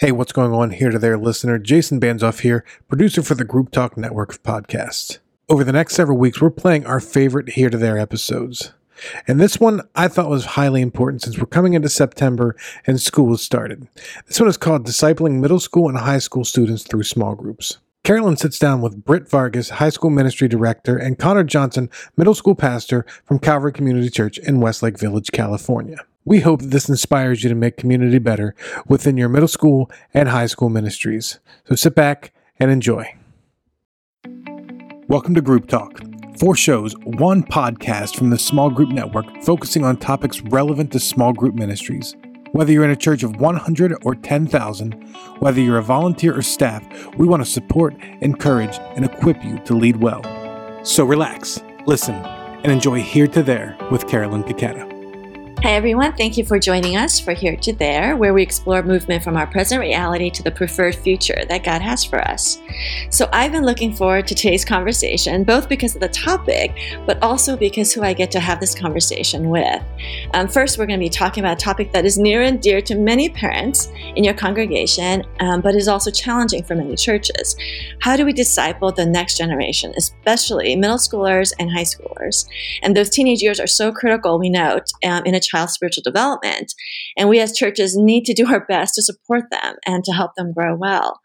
Hey, what's going on here to there, listener? Jason Banzoff here, producer for the Group Talk Network of podcasts. Over the next several weeks, we're playing our favorite here to there episodes. And this one I thought was highly important since we're coming into September and school has started. This one is called Discipling Middle School and High School Students Through Small Groups. Carolyn sits down with Britt Vargas, High School Ministry Director, and Connor Johnson, Middle School Pastor from Calvary Community Church in Westlake Village, California. We hope that this inspires you to make community better within your middle school and high school ministries. So sit back and enjoy. Welcome to Group Talk. Four shows, one podcast from the Small Group Network focusing on topics relevant to small group ministries. Whether you're in a church of 100 or 10,000, whether you're a volunteer or staff, we want to support, encourage, and equip you to lead well. So relax, listen, and enjoy Here to There with Carolyn Taketa. Hi, everyone. Thank you for joining us for Here to There, where we explore movement from our present reality to the preferred future that God has for us. So, I've been looking forward to today's conversation, both because of the topic, but also because who I get to have this conversation with. Um, first, we're going to be talking about a topic that is near and dear to many parents in your congregation, um, but is also challenging for many churches. How do we disciple the next generation, especially middle schoolers and high schoolers? And those teenage years are so critical, we note, um, in a child's spiritual development. And we as churches need to do our best to support them and to help them grow well.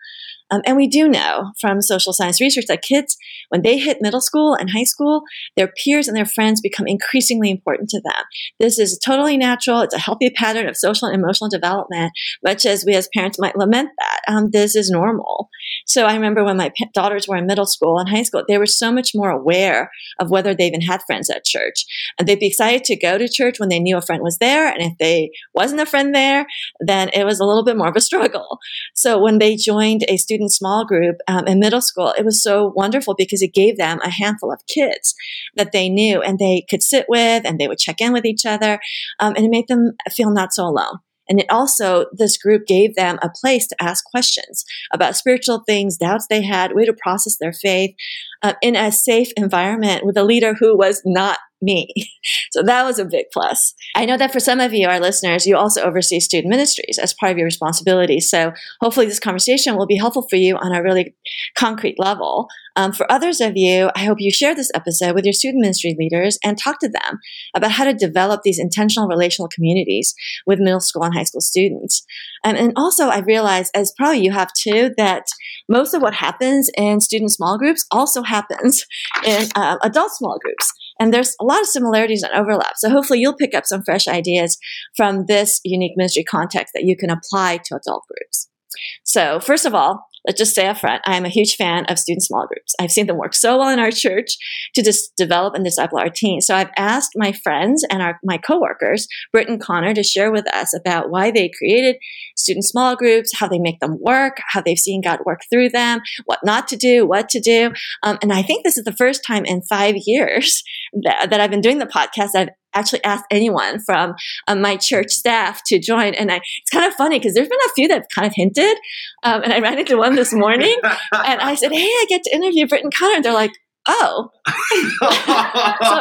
Um, and we do know from social science research that kids, when they hit middle school and high school, their peers and their friends become increasingly important to them. This is totally natural. It's a healthy pattern of social and emotional development, much as we as parents might lament that. Um, this is normal. So I remember when my daughters were in middle school and high school, they were so much more aware of whether they even had friends at church. And they'd be excited to go to church when they knew a friend was there. And if they wasn't a friend there, then it was a little bit more of a struggle. So when they joined a student small group um, in middle school, it was so wonderful because it gave them a handful of kids that they knew and they could sit with and they would check in with each other. Um, and it made them feel not so alone. And it also, this group gave them a place to ask questions about spiritual things, doubts they had, way to process their faith uh, in a safe environment with a leader who was not me. So that was a big plus. I know that for some of you, our listeners, you also oversee student ministries as part of your responsibility. So hopefully this conversation will be helpful for you on a really concrete level. Um, for others of you, I hope you share this episode with your student ministry leaders and talk to them about how to develop these intentional relational communities with middle school and high school students. Um, and also, I realize, as probably you have too, that most of what happens in student small groups also happens in uh, adult small groups. And there's a lot of similarities and overlap. So hopefully you'll pick up some fresh ideas from this unique ministry context that you can apply to adult groups. So first of all, let's just say up front, I am a huge fan of student small groups. I've seen them work so well in our church to just develop and disciple our teens. So I've asked my friends and our, my coworkers, Britt and Connor, to share with us about why they created student small groups, how they make them work, how they've seen God work through them, what not to do, what to do. Um, and I think this is the first time in five years that, that I've been doing the podcast I've actually asked anyone from uh, my church staff to join. And I, it's kind of funny because there's been a few that kind of hinted. Um, and I ran into one this morning and I said, Hey, I get to interview Britt and Connor. And they're like, oh.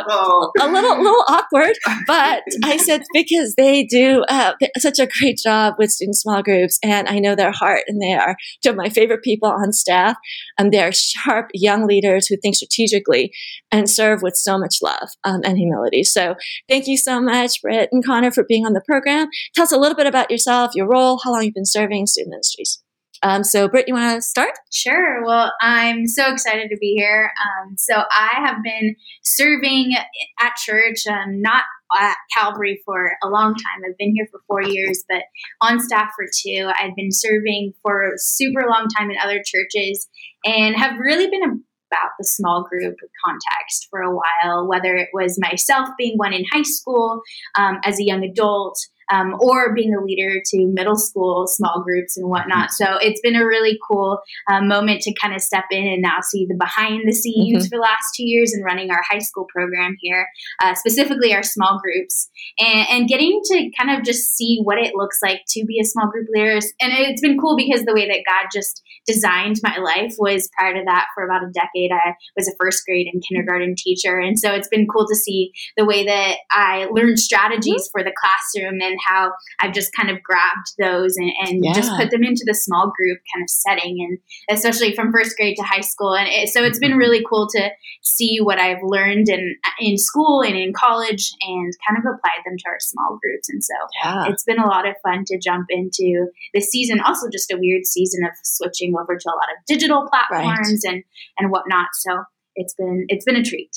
So a little little awkward but i said because they do uh, such a great job with student small groups and i know their heart and they are two of my favorite people on staff and they're sharp young leaders who think strategically and serve with so much love um, and humility. So thank you so much britt and connor for being on the program. Tell us a little bit about yourself your role how long you've been serving student ministries um, so, Britt, you want to start? Sure. Well, I'm so excited to be here. Um, so, I have been serving at church, um, not at Calvary for a long time. I've been here for four years, but on staff for two. I've been serving for a super long time in other churches and have really been about the small group context for a while, whether it was myself being one in high school um, as a young adult um, or being a leader to middle school small groups and whatnot. So it's been a really cool uh, moment to kind of step in and now see the behind the scenes mm-hmm. for the last two years and running our high school program here, uh, specifically our small groups, and, and, getting to kind of just see what it looks like to be a small group leader. And it's been cool because the way that God just designed my life was prior to that for about a decade. I was a first grade and kindergarten teacher. And so it's been cool to see the way that I learned strategies mm-hmm. for the classroom and how I've just kind of grabbed those and, and Yeah. just put them into the small group kind of setting, and especially from first grade to high school. And it, so it's been mm-hmm. really cool to see what I've learned in in school and in college, and kind of apply them to our small groups. And so Yeah. it's been a lot of fun to jump into this season. Also, just a weird season of switching over to a lot of digital platforms and and whatnot. So it's been it's been a treat.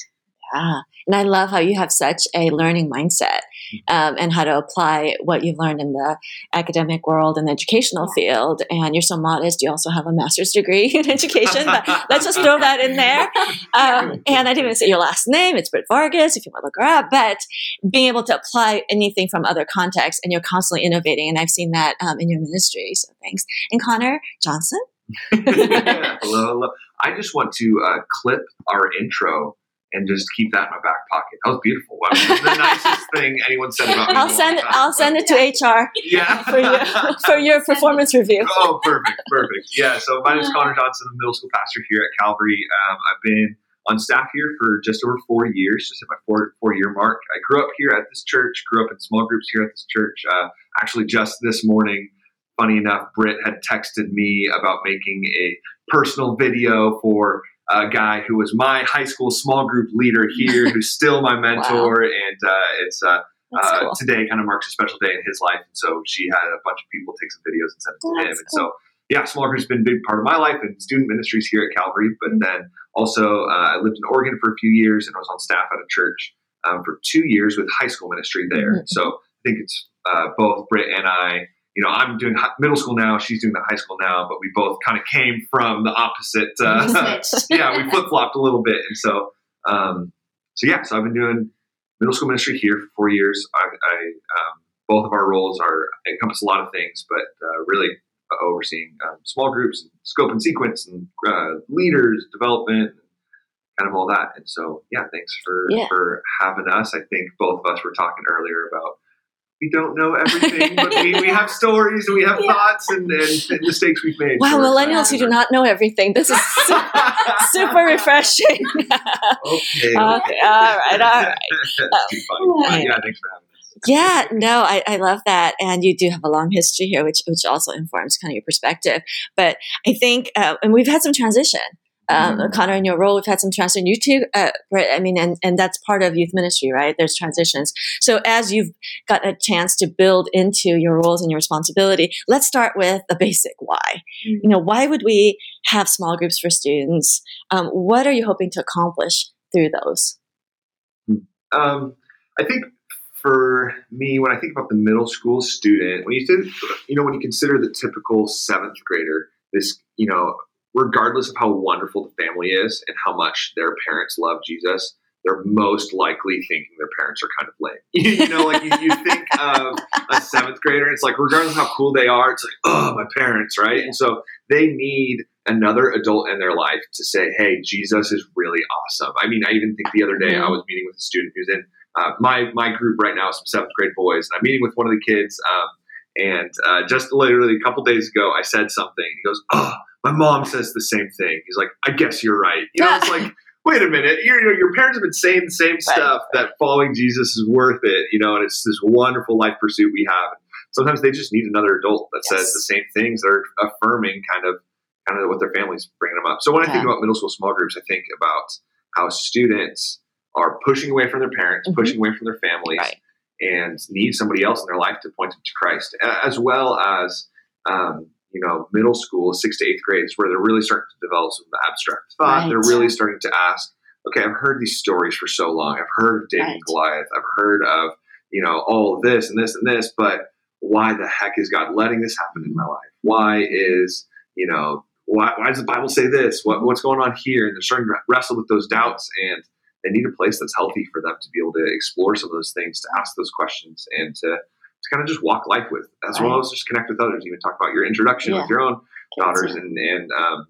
Yeah. And I love how you have such a learning mindset um, and how to apply what you've learned in the academic world and the educational field. And you're so modest. You also have a master's degree in education, but let's just throw that in there. Um, and I didn't even say your last name. It's Britt Vargas, if you want to look her up. But being able to apply anything from other contexts and you're constantly innovating. And I've seen that um, in your ministry. So thanks. And Connor Johnson. hello, hello. I just want to uh, clip our intro and just keep that in my back pocket. That was beautiful. I mean, the nicest thing anyone said about me. I'll send it. time. I'll send it to HR Yeah. for your for your performance review. oh, perfect, perfect. Yeah. So my name is Connor Johnson, I'm a middle school pastor here at Calvary. Um, I've been on staff here for just over four years, just at my four four year mark. I grew up here at this church. Grew up in small groups here at this church. Uh, actually, just this morning, funny enough, Britt had texted me about making a personal video for a guy who was my high school small group leader here, who's still my mentor, and uh, it's. Uh, uh, cool. today kind of marks a special day in his life. And so she had a bunch of people take some videos and send it to him. that's And so, yeah, small group's been a big part of my life and student ministries here at Calvary. But Mm-hmm. then also, uh, I lived in Oregon for a few years and I was on staff at a church um, for two years with high school ministry there. Mhm. So I think it's uh, both Britt and I. You know, I'm doing middle school now. She's doing the high school now, but we both kind of came from the opposite. Uh, yeah, we flip flopped a little bit, and so, um, so yeah, so I've been doing middle school ministry here for four years. I, I um, both of our roles are encompass a lot of things, but uh, really overseeing um, small groups, and scope and sequence, and uh, leaders development, kind of all that. And so, yeah, thanks for Yeah. for having us. I think both of us were talking earlier about. We don't know everything, but we, we have stories and we have Yeah. thoughts and, and, and mistakes we've made. Wow, millennials who do not know everything. This is su- super refreshing. Okay. Okay, all right, all right. That's too funny. But yeah, thanks for having us. Yeah, no, I, I love that, and you do have a long history here, which which also informs kind of your perspective. But I think, uh, and we've had some transition. Um, Mhm. Connor, in your role, we've had some transition. You too, uh, I mean, and and that's part of youth ministry, right? There's transitions. So as you've got a chance to build into your roles and your responsibility, let's start with the basic why. Mm. You know, why would we have small groups for students? Um, what are you hoping to accomplish through those? Um, I think for me, when I think about the middle school student, when you think, you know, when you consider the typical seventh grader, this, you know, regardless of how wonderful the family is and how much their parents love Jesus, they're most likely thinking their parents are kind of lame. you know, like you, you think of a seventh grader, it's like regardless of how cool they are, it's like, oh, my parents, right? And so they need another adult in their life to say, hey, Jesus is really awesome. I mean, I even think the other day I was meeting with a student who's in uh, my my group right now, some seventh grade boys, and I'm meeting with one of the kids. Um, and uh, just literally a couple days ago, I said something. He goes, "Oh, my mom says the same thing." He's like, "I guess you're right." You know, it's like, wait a minute, you're, you know, your parents have been saying the same stuff that following Jesus is worth it. You know, and it's this wonderful life pursuit we have. Sometimes they just need another adult that Yes. says the same things that are affirming kind of kind of what their family's bringing them up. So when I think about middle school small groups, I think about how students are pushing away from their parents, Mhm. pushing away from their families, Right. and need somebody else in their life to point them to Christ, as well as um, you know middle school, sixth to eighth grade is where they're really starting to develop some of the abstract thought. Right. They're really starting to ask, okay, I've heard these stories for so long. I've heard of David Right. and Goliath. I've heard of you know all this and this and this, but why the heck is God letting this happen in my life? Why is you know why, why does the Bible say this? What, what's going on here? And they're starting to wrestle with those doubts, and they need a place that's healthy for them to be able to explore some of those things, to ask those questions, and to, to kind of just walk life with, as well Right. as just connect with others. You even talk about your introduction Yeah. with your own daughters, and and um,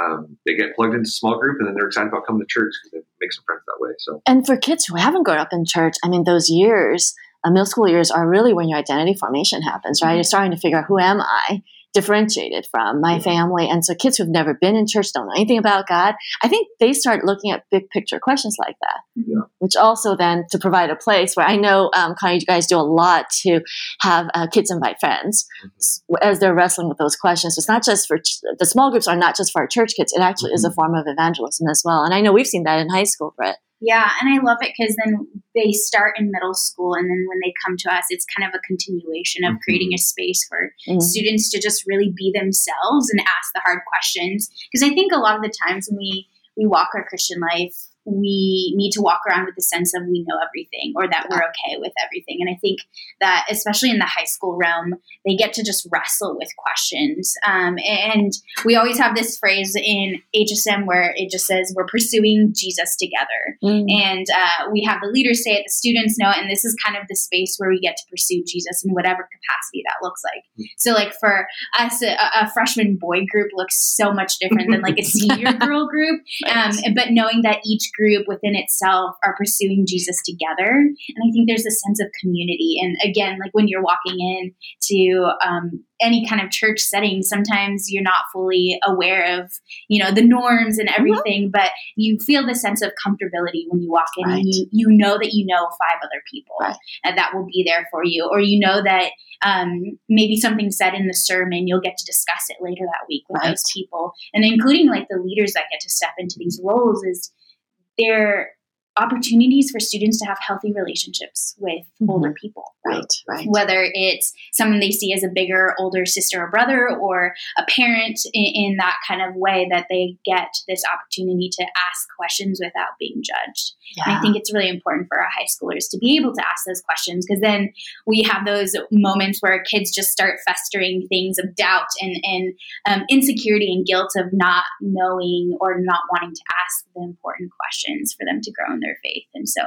um, they get plugged into small group, and then they're excited about coming to church because they make some friends that way. So And for kids who haven't grown up in church, I mean, those years, uh, middle school years, are really when your identity formation happens, right? You're starting to figure out who am I, differentiated from my family. And so kids who've never been in church, don't know anything about God, I think they start looking at big picture questions like that, Yeah. which also then to provide a place where I know, um, Connor, you guys do a lot to have uh, kids invite friends s- as they're wrestling with those questions. So It's not just for ch- the small groups are not just for our church kids. It actually is a form of evangelism as well. And I know we've seen that in high school, Britt. Yeah, and I love it because then they start in middle school, and then when they come to us, it's kind of a continuation of Mhm. creating a space for Mhm. students to just really be themselves and ask the hard questions. Because I think a lot of the times when we we walk our Christian life, we need to walk around with the sense of we know everything or that we're okay with everything. And I think that especially in the high school realm, they get to just wrestle with questions. Um, and we always have this phrase in HSM where it just says we're pursuing Jesus together. And uh, we have the leaders say it, the students know it, and this is kind of the space where we get to pursue Jesus in whatever capacity that looks like. So, like for us, a, a freshman boy group looks so much different than like a senior girl group. Um, but knowing that each group within itself are pursuing Jesus together, and I think there's a sense of community. And again, like when you're walking in to um, any kind of church setting, sometimes you're not fully aware of you know the norms and everything, but you feel the sense of comfortability when you walk in, Right. and you you know that you know five other people Right. and that will be there for you, or you know that um, maybe something said in the sermon, you'll get to discuss it later that week with Right. those people, and including like the leaders that get to step into these roles is they're opportunities for students to have healthy relationships with Mhm. older people Right, right. whether it's someone they see as a bigger older sister or brother or a parent in, in that kind of way that they get this opportunity to ask questions without being judged and i think it's really important for our high schoolers to be able to ask those questions because then we have those moments where kids just start festering things of doubt and, and um, insecurity and guilt of not knowing or not wanting to ask the important questions for them to grow in their faith and so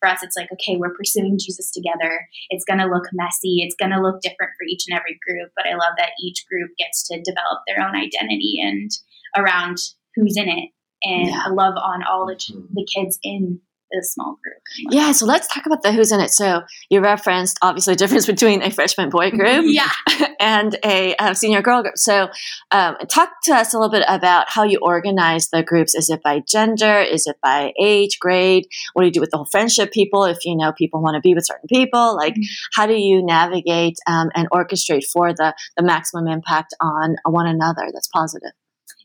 for us it's like okay we're pursuing jesus together it's going to look messy. It's going to look different for each and every group, but I love that each group gets to develop their own identity and around who's in it and Yeah. a love on all the, mm-hmm. the kids in the small group. Yeah, so let's talk about the who's in it. So you referenced obviously the difference between a freshman boy group yeah. and a, senior girl group. So um, talk to us a little bit about how you organize the groups. Is it by gender? Is it by age, grade? What do you do with the whole friendship people if you know people want to be with certain people? Like, Mhm. how do you navigate um, and orchestrate for the, the maximum impact on one another that's positive?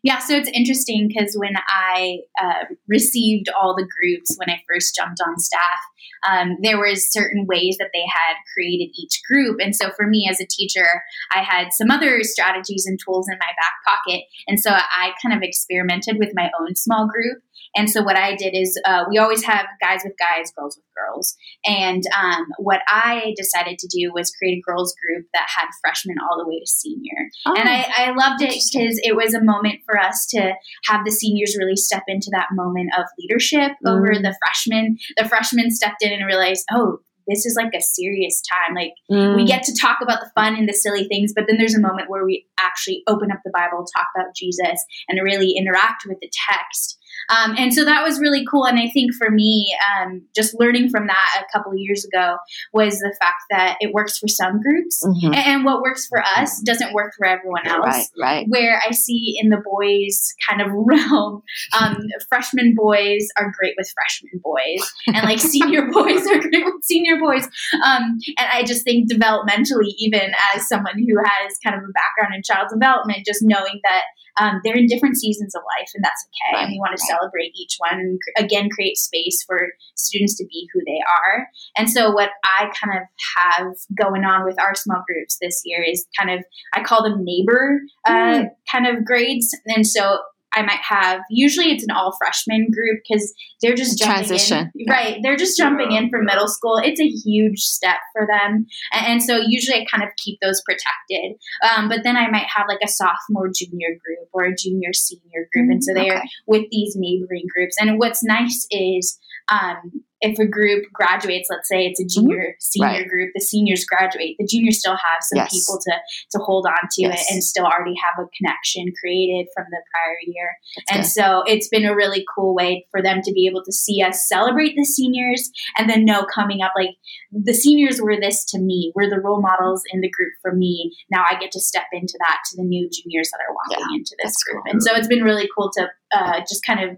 Yeah, so it's interesting because when I uh, received all the groups when I first jumped on staff, um, there was certain ways that they had created each group, and so for me as a teacher, I had some other strategies and tools in my back pocket, and so I kind of experimented with my own small group. And so what I did is uh, we always have guys with guys, girls with girls, and um, what I decided to do was create a girls group that had freshmen all the way to senior and I, I loved it Oh, because it was a moment for us to have the seniors really step into that moment of leadership over Mm. the freshmen. The freshmen stepped in and realized, oh, this is like a serious time. Like Mm. we get to talk about the fun and the silly things, but then there's a moment where we actually open up the Bible, talk about Jesus, and really interact with the text. Um, and so that was really cool. And I think for me, um, just learning from that a couple of years ago was the fact that it works for some groups, Mhm. and, and what works for us doesn't work for everyone else. Right, right. Where I see in the boys kind of realm, um, freshman boys are great with freshman boys, and like senior boys are great with senior boys. Um, and I just think developmentally, even as someone who has kind of a background in child development, just knowing that um, they're in different seasons of life, and that's okay. Right, and we want to right. celebrate each one. And cr- again, create space for students to be who they are. And so, what I kind of have going on with our small groups this year is kind of I call them neighbor uh, Mm. kind of grades. And so I might have usually it's an all freshman group because they're just jumping Transition. in. Right, they're just jumping in for middle school. It's a huge step for them, and, and so usually I kind of keep those protected. Um, but then I might have like a sophomore junior group or a junior senior group, and so they are with these neighboring groups. And what's nice is um, if a group graduates, let's say it's a junior senior Mm-hmm. Right. group, the seniors graduate, the juniors still have some Yes. people to to hold on to Yes. it and still already have a connection created from the prior year. That's And good. so it's been a really cool way for them to be able to see us celebrate the seniors and then know coming up like the seniors were this to me. We're the role models in the group for me. Now I get to step into that to the new juniors that are walking into this group. cool. And so it's been really cool to uh, just kind of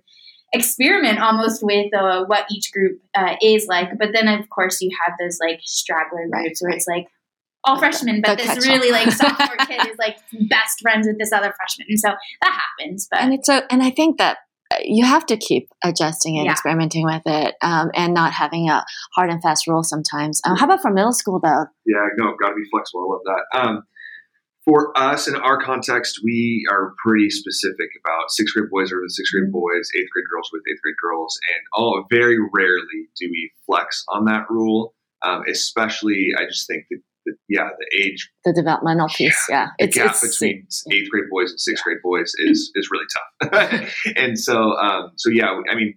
experiment almost with uh, what each group uh, is like. But then of course you have those like straggler Right, groups where it's like all freshmen, but The this catch-all. really like sophomore kid is like best friends with this other freshman, and so that happens. But and it's a, and I think that uh, you have to keep adjusting and Yeah. experimenting with it, um, and not having a hard and fast rule sometimes. Um, how about for middle school though? Yeah, no, got to be flexible. I love that. Um, for us in our context, we are pretty specific about sixth grade boys are with sixth grade boys, eighth grade girls with eighth grade girls, and oh, very rarely do we flex on that rule. Um, especially, I just think that, that yeah, the age The developmental piece, yeah, the it's gap it's between eighth grade boys and sixth grade boys is is really tough. and so um, so yeah, I mean,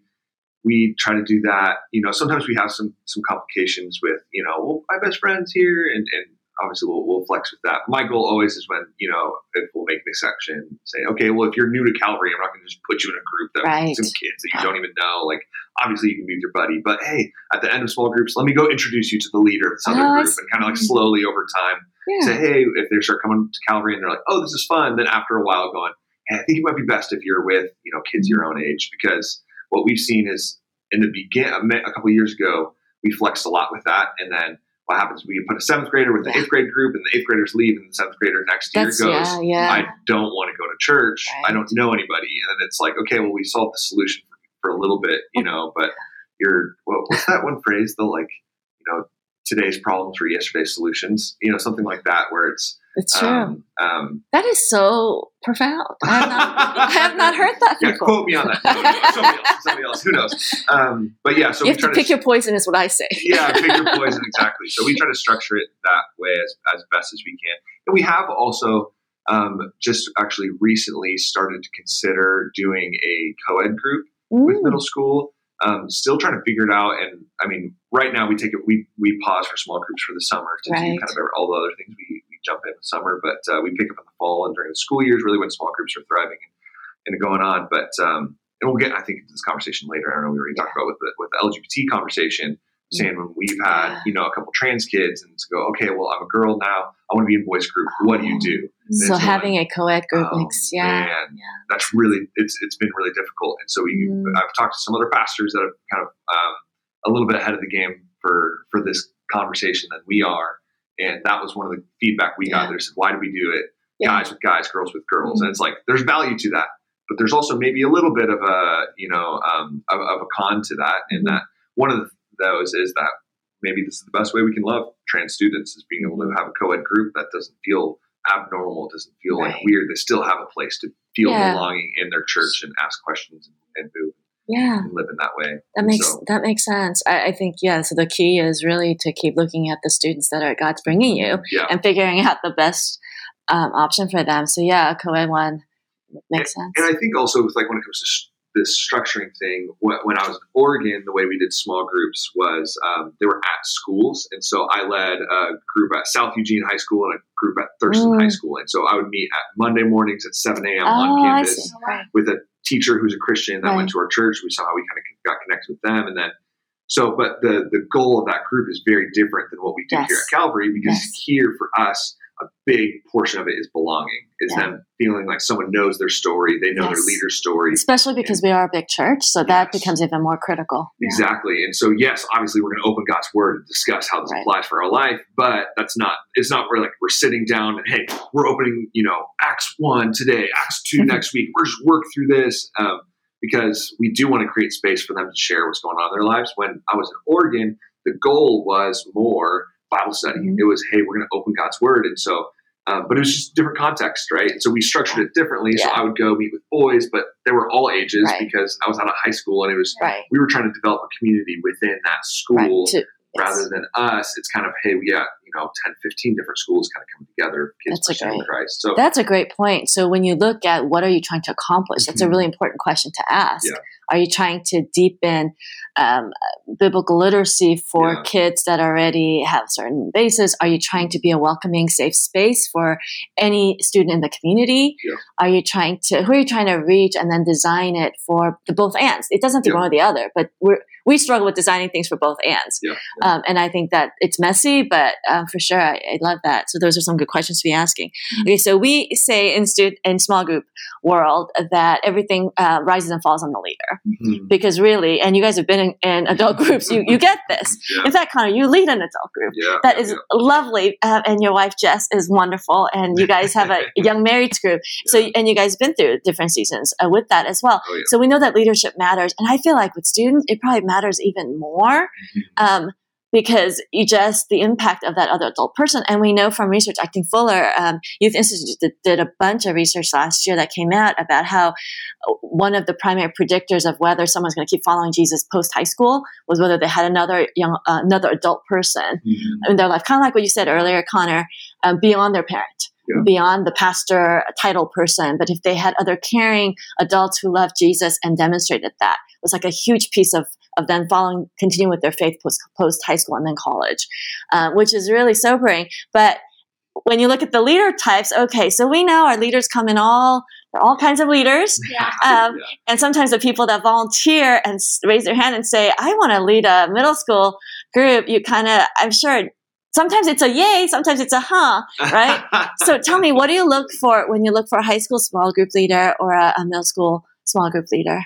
we try to do that. You know, sometimes we have some some complications with you know, well, my best friends here, and and obviously we'll, we'll flex with that. My goal always is when you know if we'll make an exception, say, okay, well, if you're new to Calvary, I'm not going to just put you in a group that Right. some kids that you don't even know. Like, obviously, you can be with your buddy, but hey, at the end of small groups, let me go introduce you to the leader of this other Oh, group, and kind of like slowly over time yeah. say, hey, if they start coming to Calvary and they're like, oh, this is fun, then after a while going, hey, I think it might be best if you're with, you know, kids your own age because what we've seen is in the begin a couple of years ago, we flexed a lot with that. And then what happens, we put a seventh grader with the Yeah. eighth grade group and the eighth graders leave and the seventh grader next year That's goes, yeah, yeah. I don't want to go to church. I don't know anybody. And then it's like, okay, well, we solved the solution for, for a little bit, you know, but you're, well, what's that one phrase? The like, you know, today's problems were yesterday's solutions, you know, something like that, where it's, it's true. um, um, that is so profound. I have not, I have not heard that yeah, before. quote me on that. Somebody else, somebody else, who knows? Um, but yeah, so you we have try to pick your poison, is what I say. yeah, pick your poison exactly. So we try to structure it that way as, as best as we can. And we have also um, just actually recently started to consider doing a co-ed group with Mm. middle school. Um, still trying to figure it out. And I mean, right now we take it, we, we pause for small groups for the summer to do kind of all the other things we, we jump in the summer, but uh, we pick up in the fall and during the school years, really when small groups are thriving and, and going on. But, um, and we'll get, I think, into this conversation later. I don't know, we already talked about with the, with the LGBT conversation, saying when we've had, you know, a couple trans kids and to go, okay, well, I'm a girl now. I want to be in boys group. What do you do? So There's no having a co-ed group Oh, makes yeah, man, yeah. that's really it's it's been really difficult. And so we Mm. I've talked to some other pastors that are kind of um, a little bit ahead of the game for for this conversation than we are. And that was one of the feedback we got. Yeah. They said, "Why do we do it? Yeah. Guys with guys, girls with girls." Mhm. And it's like there's value to that, but there's also maybe a little bit of a you know um, of, of a con to that. In Mhm. that one of the, those is that maybe this is the best way we can love trans students is being able to have a co-ed group that doesn't feel abnormal, doesn't feel like weird. They still have a place to feel Yeah. belonging in their church and ask questions and, and move Yeah, and live in that way. that makes so- that makes sense. I, I think yeah. So the key is really to keep looking at the students that are God's bringing you yeah. and figuring out the best um, option for them. So yeah, a co-ed one makes sense. And I think also with like when it comes to this structuring thing, when, when I was in Oregon, the way we did small groups was um, they were at schools, and so I led a group at South Eugene High School and a group at Thurston Mm. High School, and so I would meet at Monday mornings at seven a.m. oh, on campus. Right. with a teacher who's a Christian that Right. went to our church. We saw how we kind of got connected with them, and then so. But the the goal of that group is very different than what we do Yes. here at Calvary because Yes. here for us, a big portion of it is belonging, is Yeah. them feeling like someone knows their story, they know their leader's story. Especially because we are a big church, so that becomes even more critical. Exactly. And so, yes, obviously, we're going to open God's word and discuss how this Right. applies for our life. But that's not. It's not where like we're sitting down and hey, we're opening you know Acts one today, Acts 2 Mm-hmm. next week. We're just work through this um, because we do want to create space for them to share what's going on in their lives. When I was in Oregon, the goal was more Bible study. Mhm. It was hey, we're going to open God's word, and so. Um, but it was just different context, right? And so we structured it differently. So I would go meet with boys, but they were all ages Right. because I was out of high school and it was Right. we were trying to develop a community within that Right. school To, rather than us. It's kind of, hey, yeah, know 10 15 different schools kind of coming together kids That's a great- christ so That's a great point. So when you look at what are you trying to accomplish, that's a Mhm. really important question to ask. Yeah. Are you trying to deepen um, biblical literacy for Yeah. kids that already have certain bases? Are you trying to be a welcoming, safe space for any student in the community? Yeah. Are you trying to who are you trying to reach and then design it for the both ends It doesn't have to be one or the other, but we're we struggle with designing things for both ands. yeah, Um, and I think that it's messy, but um, for sure, I, I love that. So those are some good questions to be asking. Okay, so we say in stu- in small group world that everything uh, rises and falls on the leader Mhm. because really, and you guys have been in, in adult groups, you you get this. yeah, In fact, Connor, you lead an adult group. yeah, That yeah, lovely, uh, and your wife Jess is wonderful, and you guys have a young married group. So, and you guys have been through different seasons uh, with that as well. Oh. So we know that leadership matters, and I feel like with students, it probably matters even more Mhm. um, because you just the impact of that other adult person. And we know from research, Acting Fuller um, Youth Institute did, did a bunch of research last year that came out about how uh, one of the primary predictors of whether someone's going to keep following Jesus post high school was whether they had another young, uh, another adult person Mhm. in their life, kind of like what you said earlier, Connor, um, beyond their parent, Yeah. beyond the pastor title person. But if they had other caring adults who loved Jesus and demonstrated that, it was like a huge piece of of them following, continuing with their faith post post high school and then college, um, which is really sobering. But when you look at the leader types, okay, so we know our leaders come in all all kinds of leaders. Yeah. Um, Yeah. and sometimes the people that volunteer and s- raise their hand and say, I want to lead a middle school group, you kind of, I'm sure sometimes it's a yay, sometimes it's a huh. right? So tell me, what do you look for when you look for a high school small group leader or a, a middle school small group leader?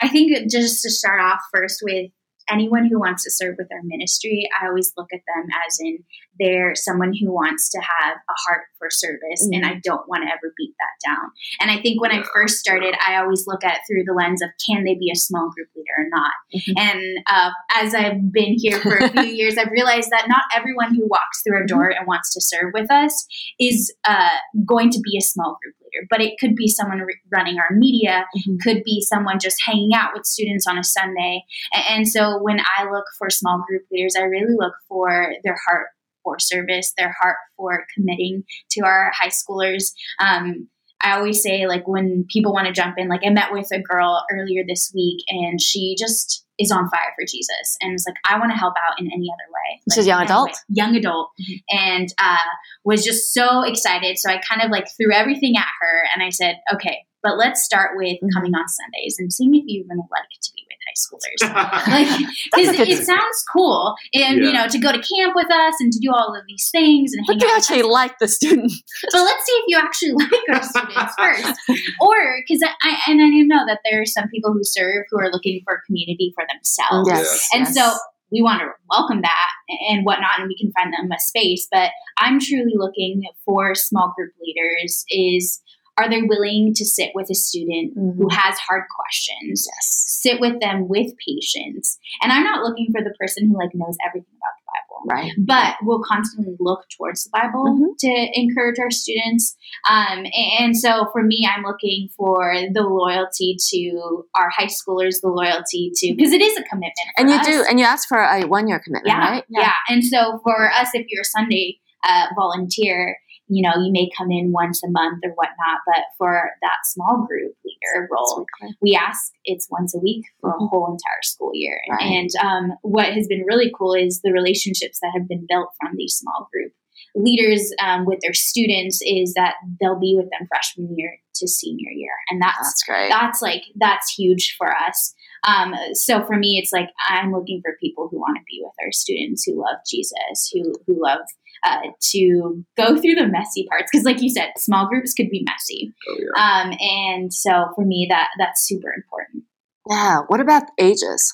I think just to start off first with anyone who wants to serve with our ministry, I always look at them as in they're someone who wants to have a heart for service, and I don't want to ever beat that down. And I think when I first started, I always look at it through the lens of can they be a small group leader or not. Mhm. And uh, as I've been here for a few years, I've realized that not everyone who walks through our door and wants to serve with us is uh, going to be a small group leader, but it could be someone re- running our media, Mhm. could be someone just hanging out with students on a Sunday. A- And, so when I look for small group leaders, I really look for their heart for service, their heart for committing to our high schoolers. Um, I always say, like, when people want to jump in, like, I met with a girl earlier this week and she just is on fire for Jesus and was like, I want to help out in any other way. This Like, is young adult? way. Young adult. And uh, was just so excited. So I kind of like threw everything at her and I said, okay, but let's start with Mhm. coming on Sundays and seeing if you even like to be schoolers. like, That's a it sounds cool, and you know, to go to camp with us and to do all of these things and But hang out. actually us. like the students. But let's see if you actually like our students first, or because I, I and I know that there are some people who serve who are looking for community for themselves, Yes. and yes. so we want to welcome that and whatnot, and we can find them a space. But I'm truly looking for small group leaders. Is are they willing to sit with a student who Mhm. has hard questions? Yes. Sit with them with patience, and I'm not looking for the person who like knows everything about the Bible Right. but we'll constantly look towards the Bible Mhm. to encourage our students. Um, and so for me, I'm looking for the loyalty to our high schoolers, the loyalty to, because it is a commitment. And you us. do, and you ask for a one year commitment, yeah, right? yeah. And so for us, if you're a Sunday uh, volunteer, you know, you may come in once a month or whatnot, but for that small group leader role, we ask it's once a week for a whole entire school year. Right. And um, what has been really cool is the relationships that have been built from these small group leaders um, with their students is that they'll be with them freshman year to senior year, and that's That's great. that's like that's huge for us. Um, so for me, it's like I'm looking for people who want to be with our students who love Jesus, who who love uh, to go through the messy parts because, like you said, small groups could be messy. oh, yeah. Um, and so for me, that that's super important. yeah. What about ages?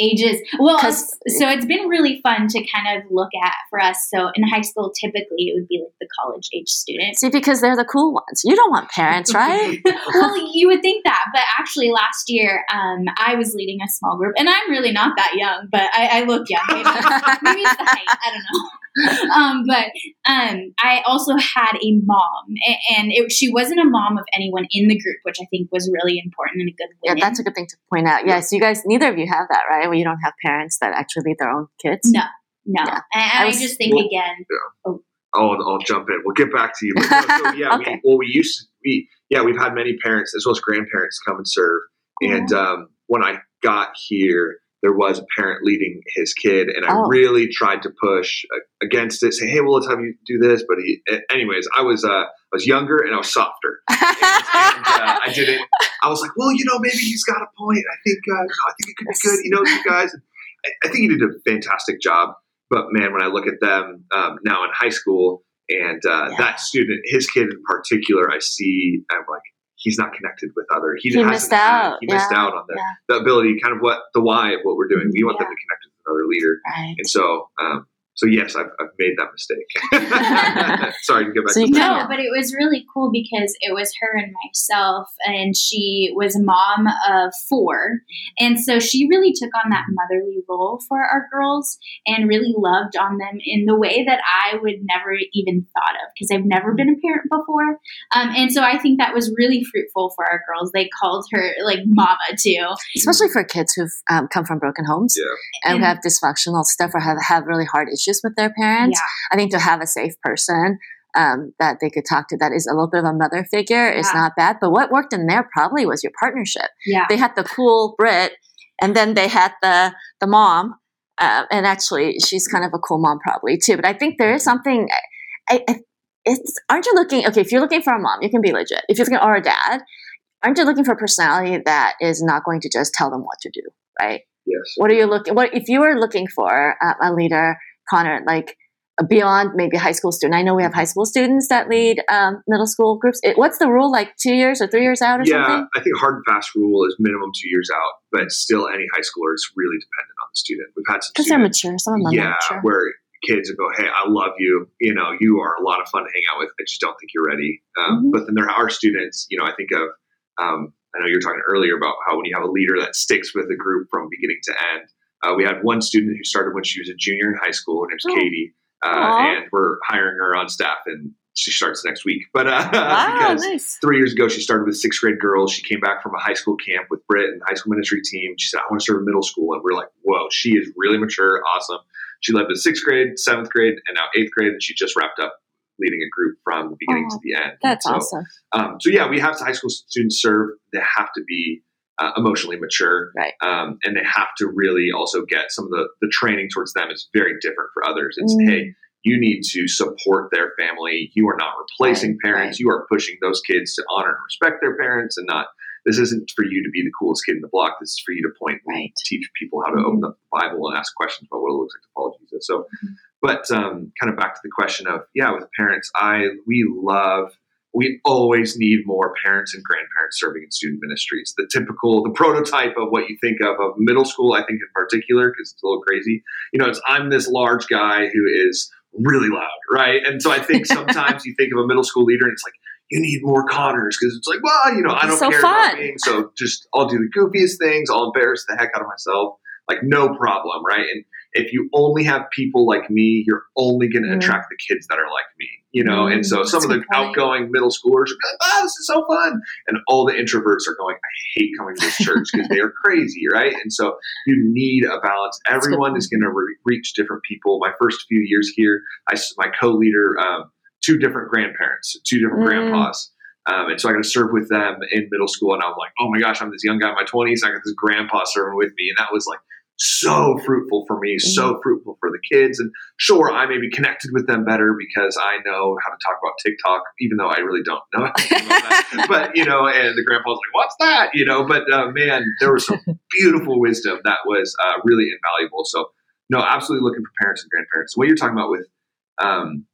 Ages. well so it's been really fun to kind of look at for us. So in high school, typically it would be like the college age students. See, because they're the cool ones. You don't want parents, right? well, you would think that, but actually, last year um, I was leading a small group, and I'm really not that young, but I, I look young. Maybe, maybe it's the height. I don't know. Um, but um, I also had a mom, and it, she wasn't a mom of anyone in the group, which I think was really important and a good yeah, that's a good thing to point out. Yes, you guys, neither of you have that, right? Where you don't have parents that actually lead their own kids. No. No, Yeah. and, I I, was- just think Well- again. Oh, I'll, I'll jump in. We'll get back to you. But so, yeah, Okay. we, well, we used to we yeah, we've had many parents as well as grandparents come and serve. And um, when I got here, there was a parent leading his kid, and I Oh. really tried to push against it, say, "Hey, well, let's have you do this." But he, anyways, I was uh, I was younger and I was softer, and, and uh, I didn't. I was like, "Well, you know, maybe he's got a point. I think uh, I think it could be good." You know, you guys. I, I think he did a fantastic job. But man, when I look at them um, now in high school, and uh, Yeah. that student, his kid in particular, I see, I'm like, he's not connected with other. He hasn't missed out. He missed out on the, Yeah. the ability, kind of what the why of what we're doing. We want them to connect with another leader, right. and so, um, so yes, I've, I've made that mistake. Sorry to get back So to you that. No, but it was really cool because it was her and myself, and she was a mom of four. And so she really took on that motherly role for our girls and really loved on them in the way that I would never even thought of because I've never been a parent before. Um, and so I think that was really fruitful for our girls. They called her like mama too. Especially for kids who've um, come from broken homes Yeah. and And- have dysfunctional stuff or have, have really hard issues with their parents. Yeah. I think to have a safe person um, that they could talk to that is a little bit of a mother figure is not bad. But what worked in there probably was your partnership. Yeah. They had the cool Britt, and then they had the the mom. Uh, and actually, she's kind of a cool mom, probably too. But I think there is something. I, I, it's aren't you looking? Okay, if you're looking for a mom, you can be legit. If you're looking or a dad, aren't you looking for a personality that is not going to just tell them what to do, right? Yes. What are you looking? What if you are looking for uh, a leader, Connor? Like beyond maybe high school student. I know we have high school students that lead um, middle school groups. It, what's the rule? Like two years or three years out or Yeah, something? I think hard and fast rule is minimum two years out, but still, any high schooler is really dependent on the student. We've had some Because they're mature. Some of them are yeah, mature. where kids will go, "Hey, I love you. You know, you are a lot of fun to hang out with. I just don't think you're ready." Um, Mhm. But then there are students. You know, I think of. Um, I know you were talking earlier about how when you have a leader that sticks with a group from beginning to end. Uh, we had one student who started when she was a junior in high school. Her name's Oh. Katie, uh, and we're hiring her on staff, and she starts next week. But uh, Wow, because nice. three years ago, she started with sixth grade girls. She came back from a high school camp with Britt and the high school ministry team. She said, I want to serve in middle school. And we're like, whoa, she is really mature, awesome. She led with sixth grade, seventh grade, and now eighth grade. And she just wrapped up leading a group from the beginning Oh, to the end. That's so, awesome. Um, so, yeah, we have high school students serve. They have to be uh, emotionally mature. Right. Um, and they have to really also get some of the, the training towards them is very different for others. It's, Mm. hey, you need to support their family. You are not replacing Right, parents. You are pushing those kids to honor and respect their parents and not, this isn't for you to be the coolest kid in the block. This is for you to point Right. teach people how to Mhm. open up the Bible and ask questions about what it looks like to follow Jesus. So, Mhm. but um, kind of back to the question of, yeah, with parents, I, we love, we always need more parents and grandparents serving in student ministries. The typical, the prototype of what you think of of middle school, I think in particular, because it's a little crazy. You know, it's I'm this large guy who is really loud, right? And so I think sometimes you think of a middle school leader, and it's like you need more Connors because it's like, well, you know, I don't so care fun. about being so. Just I'll do the goofiest things. I'll embarrass the heck out of myself. Like no problem, right? And if you only have people like me, you're only going to Mhm. attract the kids that are like me, you know. and so Mm, some that's of the outgoing middle schoolers are like, oh, this is so fun," and all the introverts are going, "I hate coming to this church because they are crazy," right? And so you need a balance. Everyone is going to re- reach different people. My first few years here, I my co-leader, um, two different grandparents, two different Mm. grandpas. Um, and so I got to serve with them in middle school, and I'm like, oh my gosh, I'm this young guy in my 20s. I got this grandpa serving with me, and that was like so fruitful for me, so fruitful for the kids. And sure, I may be connected with them better because I know how to talk about TikTok, even though I really don't know. anything about that. but you know, and the grandpa's like, "What's that?" You know, but uh, man, there was some beautiful wisdom that was uh, really invaluable. So, no, absolutely looking for parents and grandparents. What you're talking about with um,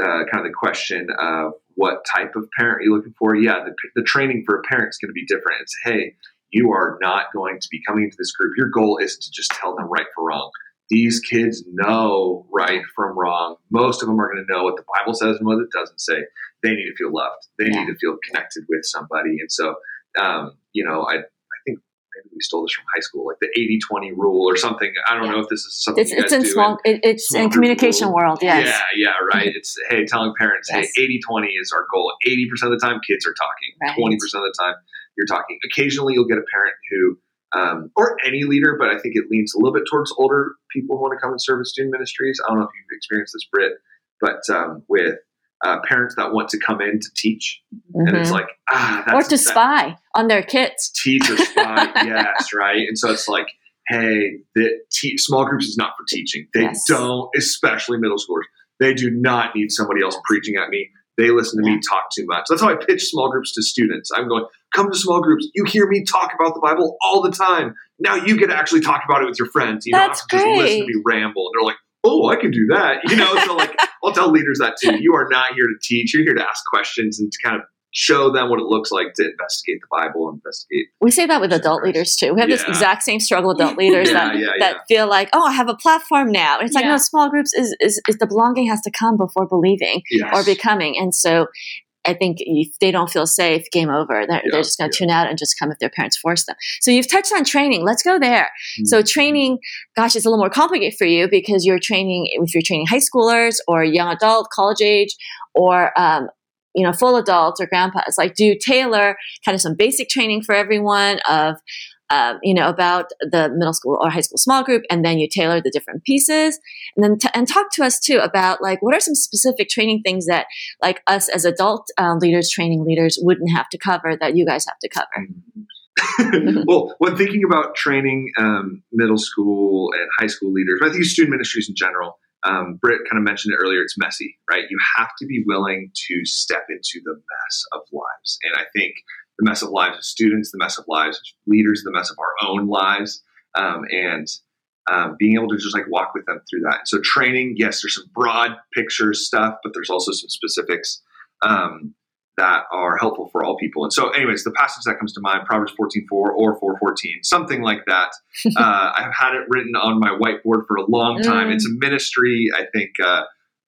uh, kind of the question of what type of parent are you looking for? Yeah, the, the training for a parent is going to be different. It's hey, you are not going to be coming into this group. Your goal isn't to just tell them right for wrong. These kids know right from wrong. Most of them are going to know what the Bible says and what it doesn't say. They need to feel loved. They Yeah. need to feel connected with somebody. And so, um, you know, I, I think maybe we stole this from high school, like the 80-20 rule or something. I don't know if this is something It's, you it's in do small. It, it's small in communication rule. world. Yes. Yeah, yeah, right. It's hey, telling parents, Yes. hey, 80-20 is our goal. 80% of the time kids are talking. Right. 20% of the time you're talking. Occasionally you'll get a parent who um, or any leader, but I think it leans a little bit towards older people who want to come and serve in student ministries. I don't know if you've experienced this, Britt, but um, with uh, parents that want to come in to teach, mm-hmm. and it's mm-hmm. like ah, or to that, spy on their kids, teach or spy, yes, right. And so it's like, hey, the te- small groups is not for teaching. They yes. don't, especially middle schoolers. They do not need somebody else preaching at me. They listen to yeah. me talk too much. That's how I pitch small groups to students. I'm going, come to small groups. You hear me talk about the Bible all the time. Now you get to actually talk about it with your friends. You That's don't have to just listen to me ramble. And they're like, oh, I can do that. You know, so like I'll tell leaders that too. You are not here to teach. You're here to ask questions and to kind of show them what it looks like to investigate the Bible, investigate. We say that with adult Christ. leaders too. We have yeah. this exact same struggle with adult leaders yeah, that, yeah, that feel like, oh, I have a platform now. And it's like, no, small groups is, is, is, the belonging has to come before believing yes. or becoming. And so I think if they don't feel safe, game over. They're, they're just going to tune out and just come if their parents force them. So you've touched on training. Let's go there. Mm-hmm. So training, gosh, it's a little more complicated for you because you're training, if you're training high schoolers or young adult, college age, or um, you know, full adults or grandpas, like do tailor kind of some basic training for everyone of, um, you know, about the middle school or high school small group, and then you tailor the different pieces, and then t- and talk to us too about like what are some specific training things that like us as adult um, leaders, training leaders wouldn't have to cover that you guys have to cover. well, when thinking about training um, middle school and high school leaders, I think student ministries in general, um, Britt kind of mentioned it earlier, it's messy, right? You have to be willing to step into the mess of lives. And I think the mess of lives of students, the mess of lives of leaders, the mess of our own lives, um, and um, being able to just like walk with them through that. So training, yes, there's some broad picture stuff, but there's also some specifics um, that are helpful for all people. And so, anyways, the passage that comes to mind, Proverbs 14:4 or 4:14, something like that. uh, I've had it written on my whiteboard for a long time. Mm. It's a ministry, I think, uh,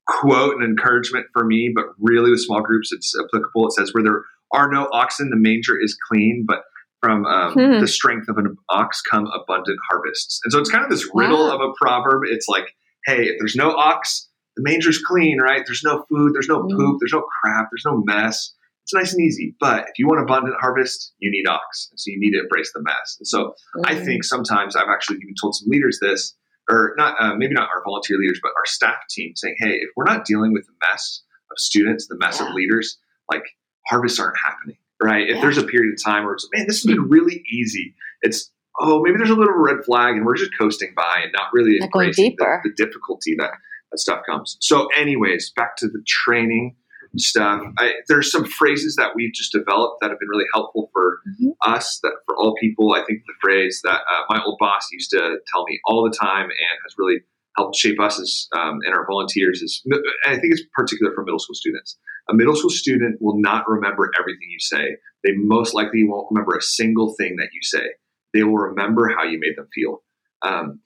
quote and encouragement for me, but really with small groups, it's applicable. It says, "Where there are no oxen, the manger is clean, but from um, hmm. the strength of an ox come abundant harvests." And so, it's kind of this riddle wow. of a proverb. It's like, hey, if there's no ox, the manger's clean, right? There's no food, there's no mm. poop, there's no crap, there's no mess it's nice and easy. But if you want abundant harvest, you need ox. So you need to embrace the mess. And so mm-hmm. I think sometimes I've actually even told some leaders this, or not, uh, maybe not our volunteer leaders, but our staff team saying, hey, if we're not dealing with the mess of students, the mess yeah. of leaders, like harvests aren't happening, right? Yeah. If there's a period of time where it's, man, this has been really easy, it's, oh, maybe there's a little red flag and we're just coasting by and not really not embracing the, the difficulty that, that stuff comes. So, anyways, back to the training stuff. I, there's some phrases that we've just developed that have been really helpful for mm-hmm. us, that for all people. I think the phrase that uh, my old boss used to tell me all the time and has really helped shape us as um, and our volunteers is. I think it's particular for middle school students. A middle school student will not remember everything you say. They most likely won't remember a single thing that you say. They will remember how you made them feel. Um,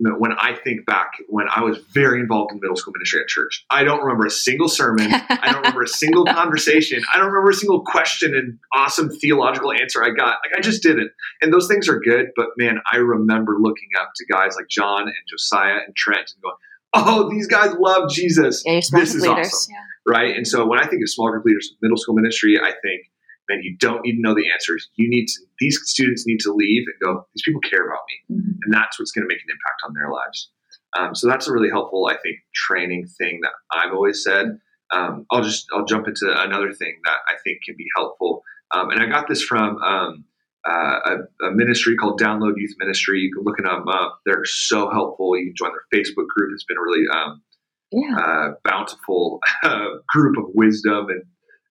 when I think back when I was very involved in middle school ministry at church, I don't remember a single sermon. I don't remember a single conversation. I don't remember a single question and awesome theological answer I got. Like I just didn't. And those things are good, but man, I remember looking up to guys like John and Josiah and Trent and going, "Oh, these guys love Jesus. Yeah, this is leaders. awesome." Yeah. Right? And so when I think of small group leaders, middle school ministry, I think man, you don't need to know the answers. You need to, these students need to leave and go, these people care about me. Mm-hmm. And that's what's going to make an impact on their lives. Um, so that's a really helpful, I think, training thing that I've always said. Um, I'll just, I'll jump into another thing that I think can be helpful. Um, and I got this from um, uh, a, a, ministry called Download Youth Ministry. You can look them up. They're so helpful. You can join their Facebook group. It's been a really um, yeah. uh, bountiful group of wisdom and